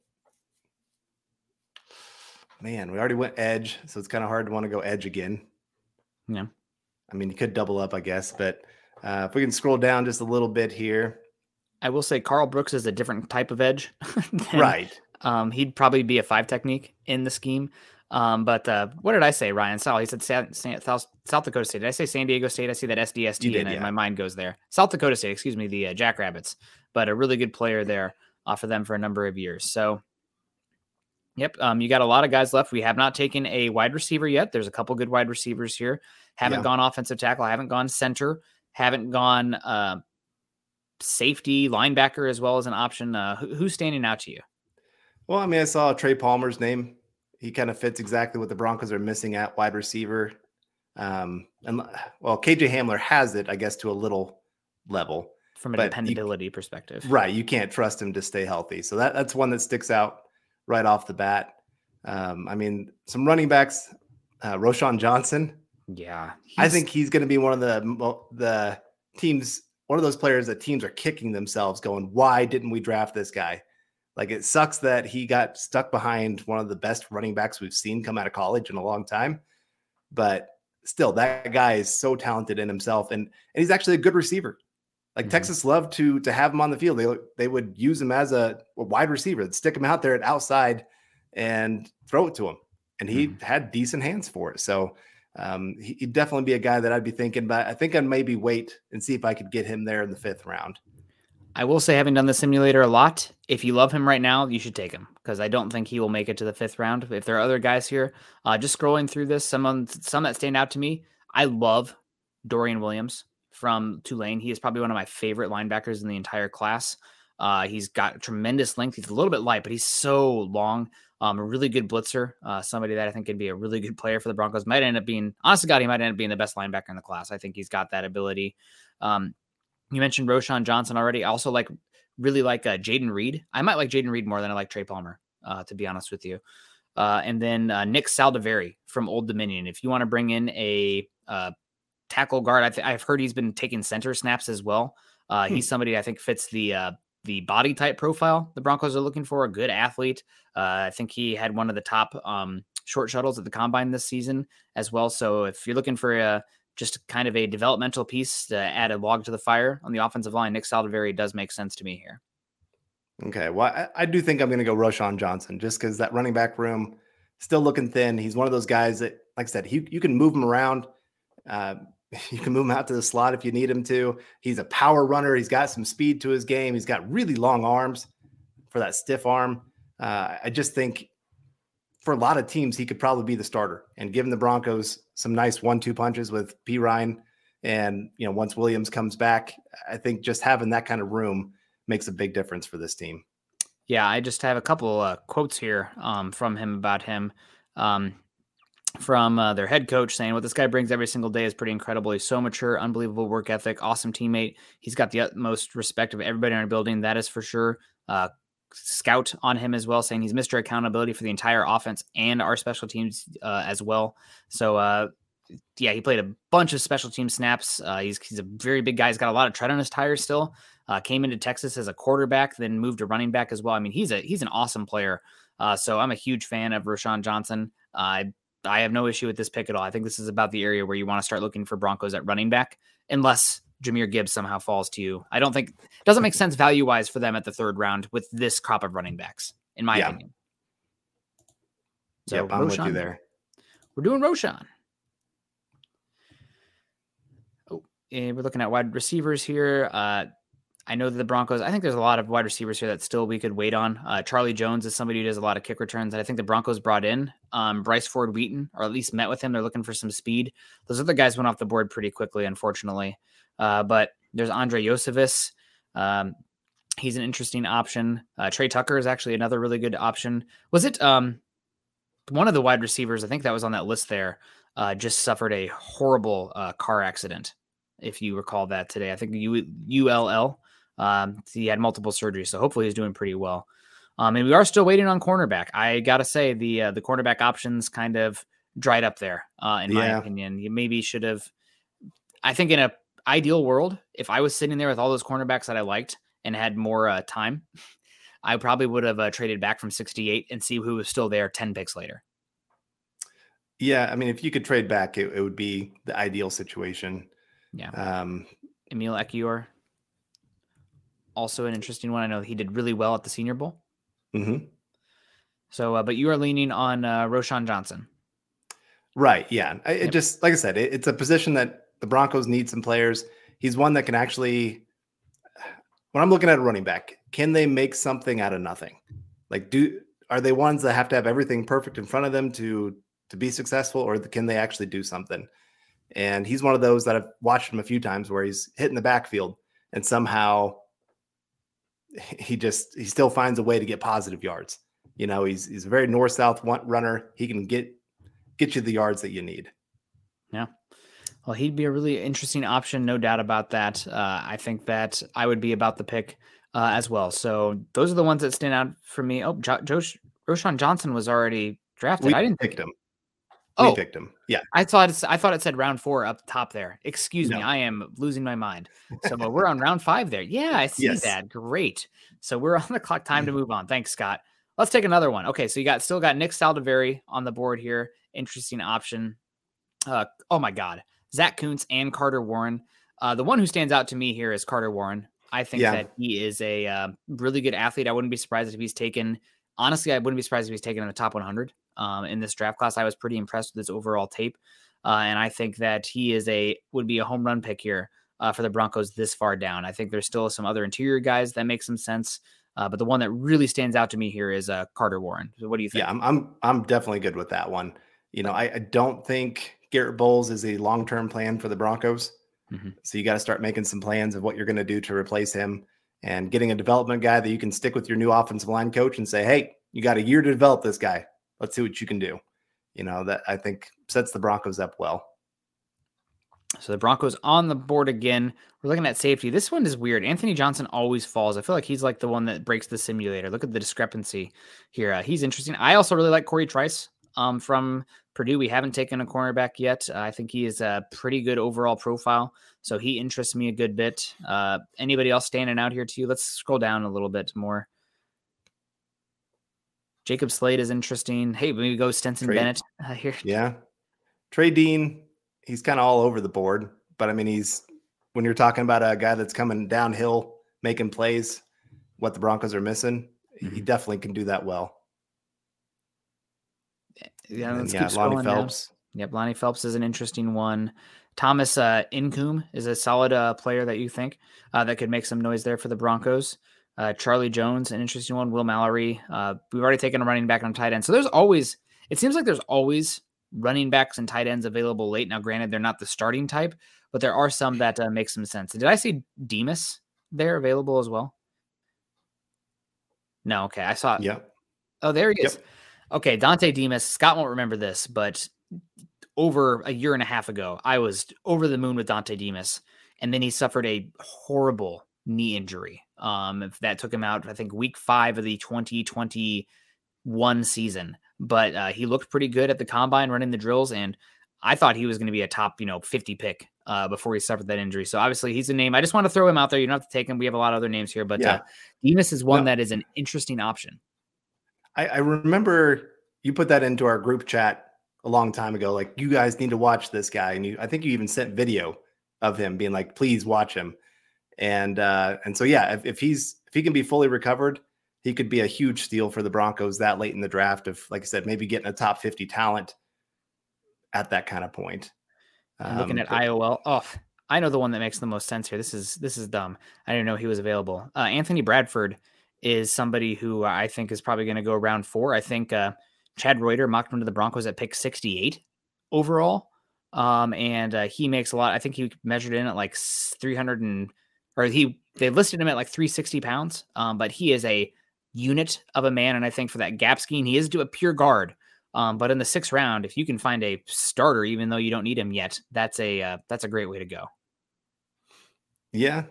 man, we already went edge. So it's kind of hard to want to go edge again. Yeah. I mean, you could double up, I guess, but uh, if we can scroll down just a little bit here. I will say Karl Brooks is a different type of edge. than, right. Um, he'd probably be a five technique in the scheme. Um, but uh, what did I say, Ryan? Sal, he said South, South Dakota State. Did I say San Diego State? I see that SDST did, and yeah. my mind goes there. South Dakota State, excuse me, the uh, Jackrabbits, but a really good player there uh, for them for a number of years. So Yep. Um, you got a lot of guys left. We have not taken a wide receiver yet. There's a couple good wide receivers here. Haven't yeah. gone offensive tackle. I haven't gone center. Haven't gone uh, safety, linebacker as well as an option. Uh, who, who's standing out to you? Well, I mean, I saw Trey Palmer's name. He kind of fits exactly what the Broncos are missing at wide receiver. Um, and well, KJ Hamler has it, I guess, to a little level from a dependability you, perspective. Right. You can't trust him to stay healthy. So that, that's one that sticks out right off the bat. Um, I mean, some running backs, uh, Roschon Johnson. Yeah, I think he's going to be one of the the teams, one of those players that teams are kicking themselves, going, "Why didn't we draft this guy?" Like it sucks that he got stuck behind one of the best running backs we've seen come out of college in a long time, but still, that guy is so talented in himself, and and he's actually a good receiver. Like mm-hmm. Texas loved to to have him on the field. They they would use him as a, a wide receiver, They'd stick him out there at outside and throw it to him. And he mm-hmm. had decent hands for it. So um, he'd definitely be a guy that I'd be thinking But I think I'd maybe wait and see if I could get him there in the fifth round. I will say, having done the simulator a lot, if you love him right now, you should take him because I don't think he will make it to the fifth round. If there are other guys here, uh, just scrolling through this, some some that stand out to me, I love Dorian Williams from Tulane. He is probably one of my favorite linebackers in the entire class. Uh, he's got tremendous length. He's a little bit light, but he's so long. Um, a really good blitzer. Uh, somebody that I think could be a really good player for the Broncos. Might end up being, honestly, God, he might end up being the best linebacker in the class. I think he's got that ability. Um, you mentioned Roschon Johnson already. I also like, really like uh, Jayden Reed. I might like Jayden Reed more than I like Trey Palmer, uh, to be honest with you. Uh, and then uh, Nick Saldiveri from Old Dominion. If you want to bring in a uh, tackle guard. I've, I've heard he's been taking center snaps as well. Uh, hmm. He's somebody I think fits the uh, the body type profile the Broncos are looking for. A good athlete. Uh, I think he had one of the top um, short shuttles at the combine this season as well. So if you're looking for a just kind of a developmental piece to add a log to the fire on the offensive line, Nick Saldiveri does make sense to me here. Okay, well, I, I do think I'm going to go Roschon Johnson just because that running back room still looking thin. He's one of those guys that, like I said, he, you can move him around. Uh, You can move him out to the slot if you need him to. He's a power runner. He's got some speed to his game. He's got really long arms for that stiff arm. Uh, I just think for a lot of teams, he could probably be the starter. And given the Broncos some nice one-two punches with Perine, and you know once Williams comes back, I think just having that kind of room makes a big difference for this team. Yeah, I just have a couple uh, quotes here um, from him about him. Um, from uh, their head coach saying what this guy brings every single day is pretty incredible. He's so mature, unbelievable work ethic, awesome teammate. He's got the utmost respect of everybody in our building. That is for sure. Uh, scout on him as well, saying he's Mr. Accountability for the entire offense and our special teams uh, as well. So, uh, yeah, he played a bunch of special team snaps. Uh, he's, he's a very big guy. He's got a lot of tread on his tires still. Uh, came into Texas as a quarterback, then moved to running back as well. I mean, he's a he's an awesome player. So I'm a huge fan of Roschon Johnson. I I have no issue with this pick at all. I think this is about the area where you want to start looking for Broncos at running back, unless Jahmyr Gibbs somehow falls to you. I don't think it doesn't make sense value wise for them at the third round with this crop of running backs, in my yeah. opinion. So yep, I'm Roschon, with you there. We're doing Roschon. Oh, and we're looking at wide receivers here. Uh, I know that the Broncos, I think there's a lot of wide receivers here that still we could wait on. Uh, Charlie Jones is somebody who does a lot of kick returns. And I think the Broncos brought in um, Bryce Ford Wheaton, or at least met with him. They're looking for some speed. Those other guys went off the board pretty quickly, unfortunately. Uh, but there's Andre Iosivas. Um, he's an interesting option. Uh, Tre Tucker is actually another really good option. Was it um, one of the wide receivers? I think that was on that list there. Uh, just suffered a horrible uh, car accident, if you recall that today. I think U- ULL um, he had multiple surgeries, so hopefully he's doing pretty well. Um, and we are still waiting on cornerback. I gotta say the uh, the cornerback options kind of dried up there, uh, in my opinion. You maybe should have. I think in a ideal world, if I was sitting there with all those cornerbacks that I liked and had more uh, time, I probably would have uh, traded back from 68 and see who was still there 10 picks later. Yeah, I mean, if you could trade back, it, it would be the ideal situation. Yeah. Um, Emil Ekiyor also an interesting one. I know he did really well at the Senior Bowl. Mm-hmm. So, uh, but you are leaning on uh, Roschon Johnson. Right. Yeah. I, it just, like I said, it, it's a position that the Broncos need some players. He's one that can actually, when I'm looking at a running back, can they make something out of nothing? Like, do are they ones that have to have everything perfect in front of them to to be successful, or can they actually do something? And he's one of those that I've watched him a few times where he's hitting the backfield and somehow he just he still finds a way to get positive yards. You know, he's he's a very north south runner. He can get get you the yards that you need. Yeah. Well, he'd be a really interesting option, no doubt about that. Uh, I think that I would be about the pick uh, as well. So those are the ones that stand out for me. Oh, jo- Josh Roschon Johnson was already drafted. We I didn't pick him. Oh, we picked him. Yeah, I thought I thought it said round four up top there. Excuse No. me, I am losing my mind. So uh, we're on round five there. Yeah, I see Yes. that. Great. So we're on the clock. Time to move on. Thanks, Scott. Let's take another one. Okay, so you got still got Nick Saldiveri on the board here. Interesting option. Uh, oh my God, Zach Kuntz and Carter Warren. Uh, the one who stands out to me here is Carter Warren. I think Yeah. that he is a uh, really good athlete. I wouldn't be surprised if he's taken. Honestly, I wouldn't be surprised if he's taken in the top 100 um, in this draft class. I was pretty impressed with his overall tape, uh, and I think that he is a would be a home run pick here uh, for the Broncos this far down. I think there's still some other interior guys that make some sense, uh, but the one that really stands out to me here is uh, Carter Warren. So what do you think? yeah, I'm I'm I'm definitely good with that one. You know, I, I don't think Garett Bolles is a long term plan for the Broncos. Mhm. So you got to start making some plans of what you're going to do to replace him and getting a development guy that you can stick with your new offensive line coach and say, hey, you got a year to develop this guy. Let's see what you can do. You know, that I think sets the Broncos up well. So the Broncos on the board again. We're looking at safety. This one is weird. Anthony Johnson always falls. I feel like he's like the one that breaks the simulator. Look at the discrepancy here. Uh, he's interesting. I also really like Corey Trice um, from Purdue. We haven't taken a cornerback yet. Uh, I think he is a pretty good overall profile. So he interests me a good bit. Uh, anybody else standing out here to you? Let's scroll down a little bit more. Jacob Slade is interesting. Hey, maybe go Stetson Trey- Bennett uh, here. Yeah. Trey Dean, he's kind of all over the board, but I mean, he's when you're talking about a guy that's coming downhill, making plays, what the Broncos are missing, he Mhm. definitely can do that well. Yeah, And let's yeah, keep Lonnie scrolling down. Phelps. Yep, Lonnie Phelps is an interesting one. Thomas uh, is a solid uh, player that you think uh, that could make some noise there for the Broncos. Uh, Charlie Jones, an interesting one. Will Mallory. Uh, we've already taken a running back on tight end. So there's always, it seems like there's always running backs and tight ends available late. Now, granted, they're not the starting type, but there are some that uh, make some sense. Did I see Demus there available as well? No, okay. I saw Yeah. Oh, there he Yep. is. Okay, Dontay Demus. Scott won't remember this, but over a year and a half ago, I was over the moon with Dontay Demus, and then he suffered a horrible knee injury. Um, if that took him out, I think, week five of the 2021 season. But uh, he looked pretty good at the combine running the drills, and I thought he was going to be a top, you know, 50 pick uh, before he suffered that injury. So obviously, he's a name. I just want to throw him out there. You don't have to take him. We have a lot of other names here, but Yeah. uh, Demus is one No. that is an interesting option. I, I remember you put that into our group chat a long time ago. Like, you guys need to watch this guy. And you, I think you even sent video of him being like, please watch him. And, uh, and so, yeah, if, if he's, if he can be fully recovered, he could be a huge steal for the Broncos that late in the draft. Of, like I said, maybe getting a top 50 talent at that kind of point. I'm looking Um, at but- IOL. Oh, I know the one that makes the most sense here. This is this is dumb. I didn't know he was available. Uh, Anthony Bradford is somebody who I think is probably going to go round four. I think uh, Chad Reuter mocked him to the Broncos at pick 68 overall, um, and uh, he makes a lot. I think he measured in at like 300 and or he they listed him at like 360 pounds, um, but he is a unit of a man, and I think for that gap scheme, he is to a pure guard. Um, but in the sixth round, if you can find a starter, even though you don't need him yet, that's a uh, that's a great way to go. Yeah.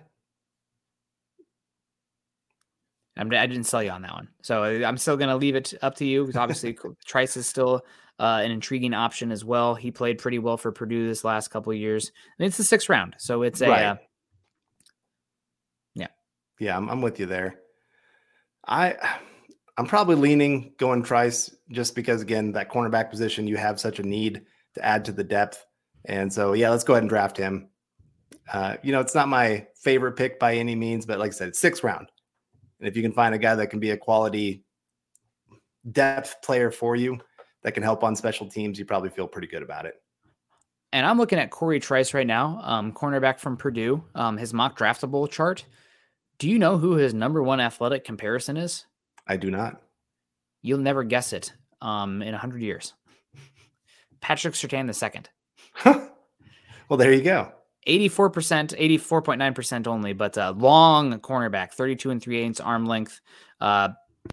I'm, I didn't sell you on that one, so uh, I'm still going to leave it up to you. Because obviously, Trice is still uh, an intriguing option as well. He played pretty well for Purdue this last couple of years. And it's the sixth round, so it's a Right. uh, Yeah, I'm, I'm with you there. I I'm probably leaning going Trice just because again that cornerback position you have such a need to add to the depth, and so yeah, let's go ahead and draft him. Uh, you know, it's not my favorite pick by any means, but like I said, it's sixth round, and if you can find a guy that can be a quality depth player for you that can help on special teams, you probably feel pretty good about it. and I'm looking at Corey Trice right now, um, cornerback from Purdue. Um, his mock draftable chart. Do you know who his number one athletic comparison is? I do not. You'll never guess it um, in 100 years. Patrick Surtain II. second. well, there you go. 84%, 84.9% only, but uh, long cornerback, 32 and 3 eighths arm length. Uh,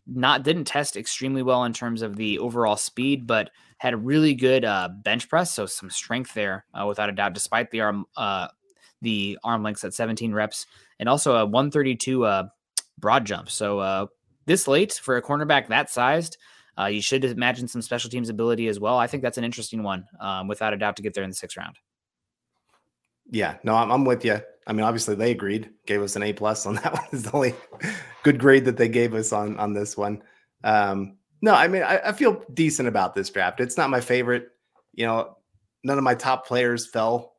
not didn't test extremely well in terms of the overall speed, but had a really good uh, bench press, so some strength there uh, without a doubt, despite the arm uh, the arm lengths at 17 reps, and also a 132 uh, broad jump. So uh, this late for a cornerback that sized, uh, you should imagine some special teams ability as well. I think that's an interesting one, um, without a doubt, to get there in the sixth round. Yeah, no, I'm, I'm with you. I mean, obviously they agreed, gave us an A plus on that one. Is the only good grade that they gave us on on this one. Um, no, I mean, I, I feel decent about this draft. It's not my favorite. You know, none of my top players fell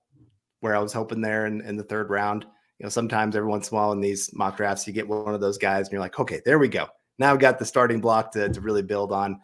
where I was hoping there in, in the third round. You know, sometimes every once in a while in these mock drafts, you get one of those guys and you're like, okay, there we go. Now we got the starting block to, to really build on.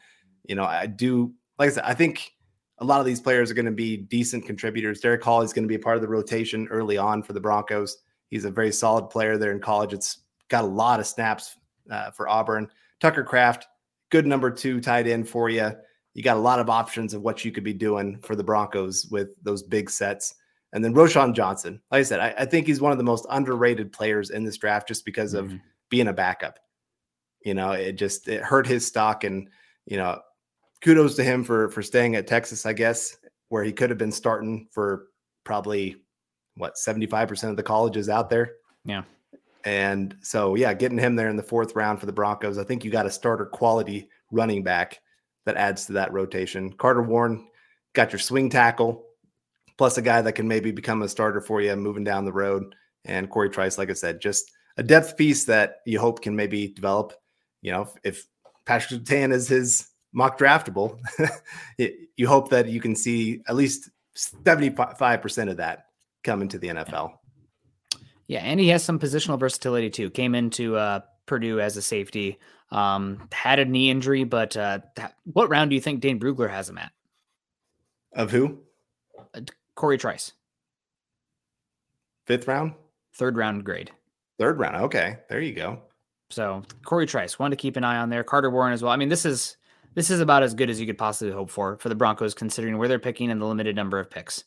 You know, I do, like I said, I think a lot of these players are going to be decent contributors. Derick Hall is going to be a part of the rotation early on for the Broncos. He's a very solid player there in college. It's got a lot of snaps uh, for Auburn. Tucker Kraft, good number two tight end for you. You got a lot of options of what you could be doing for the Broncos with those big sets. And then Roschon Johnson, like I said, I, I think he's one of the most underrated players in this draft just because of mm-hmm. being a backup. You know, it just it hurt his stock, and you know, kudos to him for for staying at Texas, I guess, where he could have been starting for probably what 75% of the colleges out there. Yeah. And so yeah, getting him there in the fourth round for the Broncos, I think you got a starter quality running back that adds to that rotation. Carter Warren got your swing tackle, plus a guy that can maybe become a starter for you moving down the road. And Corey Trice, like I said, just a depth piece that you hope can maybe develop. You know, if, Patrick Surtain is his mock draftable, you hope that you can see at least 75% of that come into the NFL. Yeah, and he has some positional versatility too. Came into uh, Purdue as a safety, um, had a knee injury, but uh, what round do you think Dane Brugler has him at? Of who? Corey Trice. Fifth round? Third round grade. Third round. Okay. There you go. So Corey Trice, one to keep an eye on there. Carter Warren as well. I mean, this is this is about as good as you could possibly hope for for the Broncos, considering where they're picking and the limited number of picks.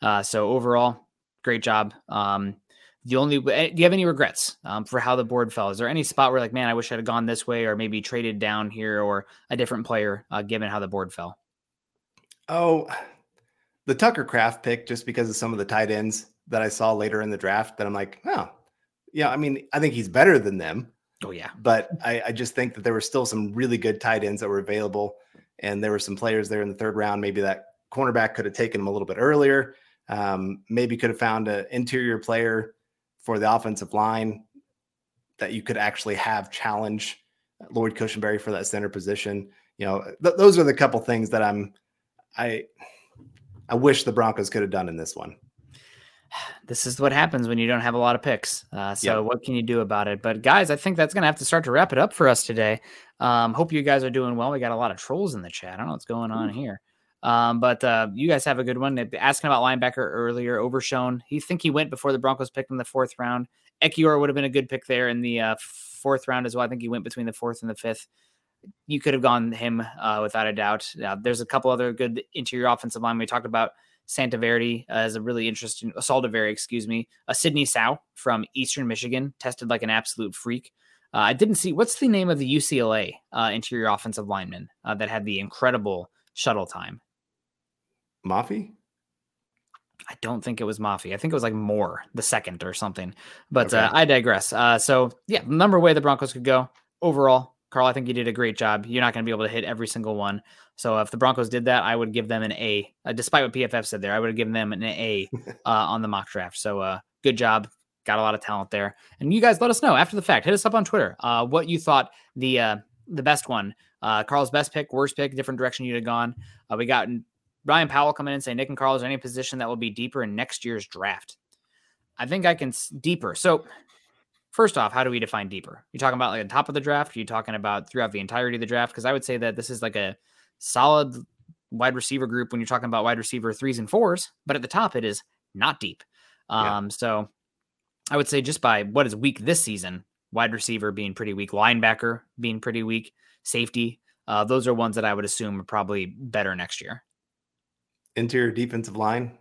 Uh, so overall, great job. Um, the only eh, do you have any regrets um, for how the board fell? Is there any spot where like, man, I wish I'd gone this way, or maybe traded down here, or a different player, uh, given how the board fell? Oh, the Tucker Kraft pick, just because of some of the tight ends that I saw later in the draft, that I'm like, oh, yeah. I mean, I think he's better than them. Oh yeah. But I, I just think that there were still some really good tight ends that were available, and there were some players there in the third round. Maybe that cornerback could have taken him a little bit earlier. Um, maybe could have found an interior player for the offensive line that you could actually have challenge Lloyd Cushenberry for that center position. You know, th- those are the couple things that I'm I I wish the Broncos could have done in this one this is what happens when you don't have a lot of picks. Uh, so yep. what can you do about it? But guys, I think that's going to have to start to wrap it up for us today. Um, hope you guys are doing well. We got a lot of trolls in the chat. I don't know what's going on here. Um, but uh, you guys have a good one. Asking about linebacker earlier, Overshown. He think he went before the Broncos picked in the fourth round. Ekiyor would have been a good pick there in the uh, fourth round as well. I think he went between the fourth and the fifth. You could have gone him uh, without a doubt. there's a couple other good interior offensive line. We talked about Santaverdi uh, as a really interesting, uh, Saldiveri, excuse me, a Sidney Sow from Eastern Michigan, tested like an absolute freak. Uh, I didn't see what's the name of the UCLA uh, interior offensive lineman uh, that had the incredible shuttle time. Mafi. I don't think it was Mafi. I think it was like Moore the second or something. But okay. uh, I digress. Uh, so yeah, number way the Broncos could go overall. Carl, I think you did a great job. You're not going to be able to hit every single one. So if the Broncos did that, I would give them an A. Uh, despite what PFF said there, I would have given them an A uh, on the mock draft. So uh, good job. Got a lot of talent there. And you guys let us know after the fact. Hit us up on Twitter uh, what you thought the uh, the best one. Uh, Carl's best pick, worst pick, different direction you'd have gone. we got Ryan Powell coming in and saying, Nick and Carl, is there any position that will be deeper in next year's draft? I think I can deeper. So first off, how do we define deeper? You talking about like the top of the draft? Are you talking about throughout the entirety of the draft? Because I would say that this is like a solid wide receiver group when you're talking about wide receiver threes and fours, but at the top it is not deep. Um, yeah. so I would say just by what is weak this season, wide receiver being pretty weak, linebacker being pretty weak, safety Uh, those are ones that I would assume are probably better next year. Interior defensive line.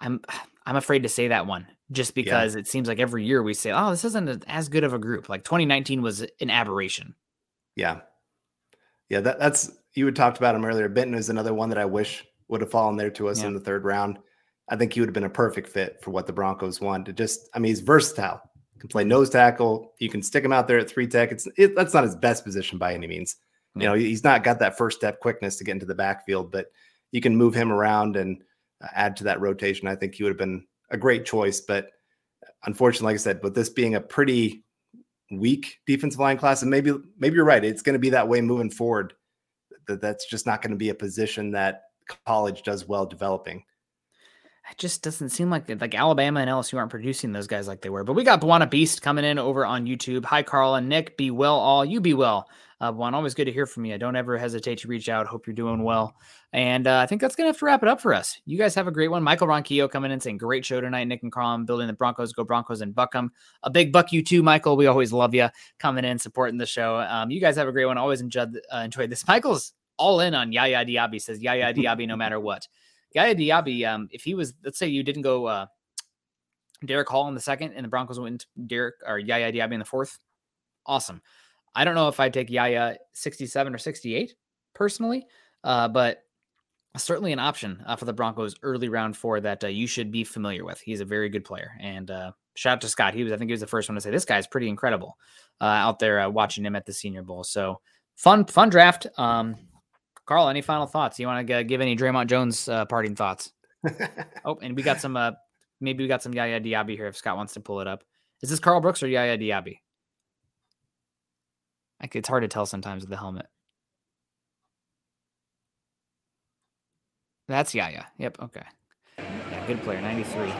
I'm I'm afraid to say that one just because yeah. it seems like every year we say, "Oh, this isn't as good of a group." Like 2019 was an aberration. Yeah, yeah. That, that's you had talked about him earlier. Benton is another one that I wish would have fallen there to us yeah. in the third round. I think he would have been a perfect fit for what the Broncos want. To just, I mean, he's versatile. Can play nose tackle. You can stick him out there at three tech. It's it, that's not his best position by any means. You know, he's not got that first step quickness to get into the backfield, but you can move him around and add to that rotation. I think he would have been a great choice. But unfortunately, like I said, with this being a pretty weak defensive line class, and maybe maybe you're right, it's going to be that way moving forward. That that's just not going to be a position that college does well developing. It just doesn't seem like like Alabama and LSU aren't producing those guys like they were. But we got Buana Beast coming in over on YouTube. Hi, Carl and Nick. Be well, all you be well. Uh, one, always good to hear from you. I don't ever hesitate to reach out. Hope you're doing well. And uh, I think that's to have to wrap it up for us. You guys have a great one. Michael Ronquillo coming in saying, Great show tonight. Nick and Carl, building the Broncos, go Broncos, and Buckham. A big buck you too, Michael. We always love you coming in, supporting the show. Um, you guys have a great one. Always enjoyed, uh, enjoyed this. Michael's all in on Yaya Diaby, says Yaya Diaby no matter what. Yaya Diaby, um, if he was, let's say you didn't go uh, Derick Hall in the second and the Broncos went Derick or Yaya Diaby in the fourth, awesome. I don't know if I'd take Yaya 67 or 68 personally, uh, but certainly an option uh, for the Broncos early round four that uh, you should be familiar with. He's a very good player. And uh, shout out to Scott. He was, I think he was the first one to say, this guy's pretty incredible uh, out there uh, watching him at the Senior Bowl. So fun, fun draft. Um, Carl, any final thoughts? You want to give any Dre'Mont Jones uh, parting thoughts? oh, and we got some, uh, maybe we got some Yaya Diaby here if Scott wants to pull it up. Is this Karl Brooks or Yaya Diaby? Like it's hard to tell sometimes with the helmet. That's Yaya. Yep. Okay. Yeah, good player. 93.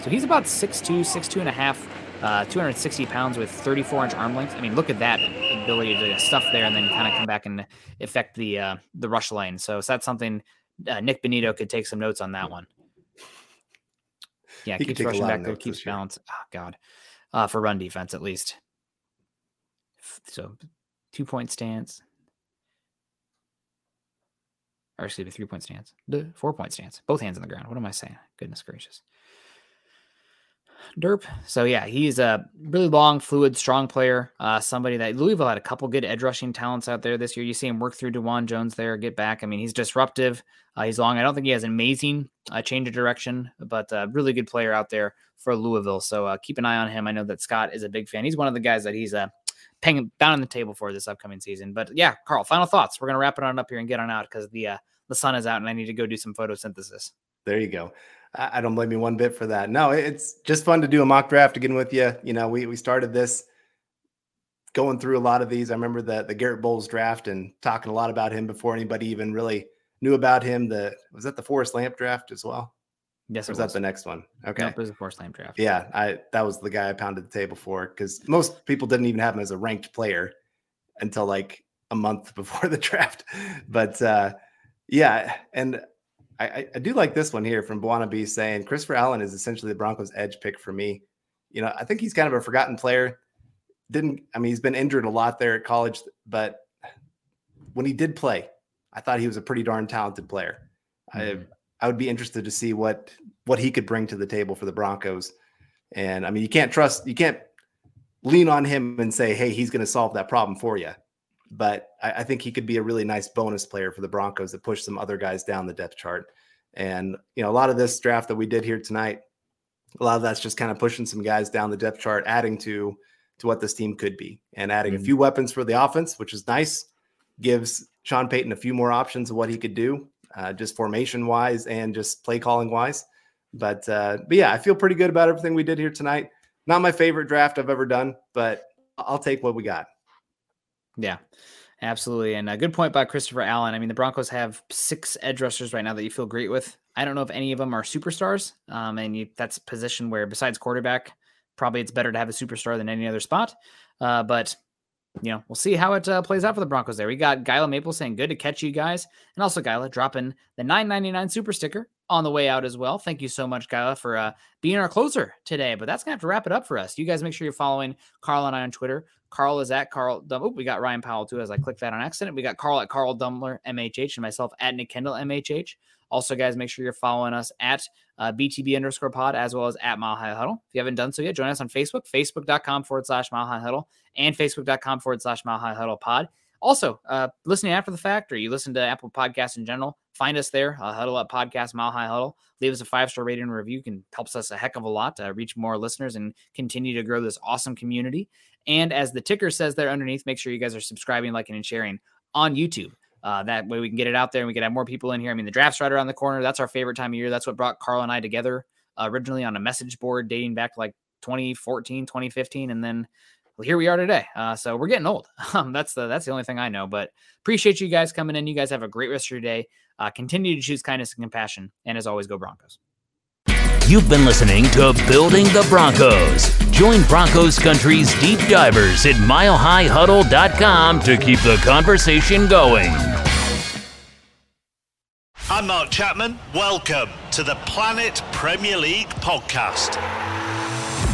So he's about 6'2, 6'2 and a half, uh, 260 pounds with 34 inch arm length. I mean, look at that ability to stuff there and then kind of come back and affect the uh, the rush lane. So, so that's something uh, Nik Bonitto could take some notes on that one. Yeah, he keeps rushing back there, keeps balance. Oh God, uh, for run defense at least. So, two point stance, or excuse me, three point stance, four point stance, both hands on the ground. What am I saying? Goodness gracious. Derp. So yeah, he's a really long, fluid, strong player. Uh, somebody that Louisville had a couple good edge rushing talents out there this year. You see him work through Dawand Jones there, get back. I mean, he's disruptive. Uh, he's long. I don't think he has an amazing uh, change of direction, but a really good player out there for Louisville. So uh, keep an eye on him. I know that Scott is a big fan. He's one of the guys that he's uh, paying down on the table for this upcoming season. But yeah, Carl, final thoughts. We're gonna wrap it on up here and get on out because the uh, the sun is out and I need to go do some photosynthesis. There you go. I don't blame you one bit for that. No, it's just fun to do a mock draft again with you. You know, we we started this going through a lot of these. I remember the the Garett Bolles draft and talking a lot about him before anybody even really knew about him. The was that the Forrest Lamp draft as well? Yes, or was, was that the next one? Okay, nope, it was the Forrest Lamp draft. Yeah, I that was the guy I pounded the table for because most people didn't even have him as a ranked player until like a month before the draft. But uh, yeah, and I, I, do like this one here from Buana B saying Christopher Allen is essentially the Broncos' edge pick for me. You know, I think he's kind of a forgotten player. Didn't I mean he's been injured a lot there at college, but when he did play, I thought he was a pretty darn talented player. Mm-hmm. I I would be interested to see what what he could bring to the table for the Broncos. And I mean, you can't trust, you can't lean on him and say, "Hey, he's going to solve that problem for you." But I, I, think he could be a really nice bonus player for the Broncos that push some other guys down the depth chart. And you know, a lot of this draft that we did here tonight, a lot of that's just kind of pushing some guys down the depth chart, adding to to what this team could be, and adding mm-hmm. a few weapons for the offense, which is nice. Gives Sean Payton a few more options of what he could do, uh, just formation wise and just play calling wise. But uh, but yeah, I feel pretty good about everything we did here tonight. Not my favorite draft I've ever done, but I'll take what we got. Yeah, absolutely. And a good point by Christopher Allen. I mean, the Broncos have six edge rushers right now that you feel great with. I don't know if any of them are superstars. Um, and you, that's position where, besides quarterback, probably it's better to have a superstar than any other spot. Uh, but you know, we'll see how it uh, plays out for the Broncos there. We got Gyla Maple saying, good to catch you guys. And also Gyla dropping the 999 super sticker on the way out as well. Thank you so much, Kyla, for uh, being our closer today. But that's gonna have to wrap it up for us. You guys make sure you're following Carl and I on Twitter. Carl is at Carl. Oh, we got Ryan Powell too. As I clicked that on accident, we got Carl at Carl Dumler MHH and myself at Nick Kendell MHH. Also, guys, make sure you're following us at uh, BTB underscore pod as well as at Mile High Huddle. If you haven't done so yet, join us on Facebook, facebook.com forward slash Mile High Huddle and facebook.com forward slash Mile High Huddle pod. Also, uh, listening after the fact, or you listen to Apple Podcasts in general, find us there. Uh, Huddle Up Podcast, Mile High Huddle. Leave us a five star rating and review. Can helps us a heck of a lot to reach more listeners and continue to grow this awesome community. And as the ticker says there underneath, make sure you guys are subscribing, liking, and sharing on YouTube. Uh, that way we can get it out there and we can have more people in here. I mean, the draft's right around the corner. That's our favorite time of year. That's what brought Carl and I together uh, originally on a message board dating back like 2014, 2015. And then well, here we are today. Uh, so we're getting old. Um, that's the that's the only thing I know. But appreciate you guys coming in. You guys have a great rest of your day. Uh, continue to choose kindness and compassion. And as always, go Broncos. You've been listening to Building the Broncos. Join Broncos Country's deep divers at milehighhuddle.com to keep the conversation going. I'm Mark Chapman. Welcome to the Planet Premier League podcast.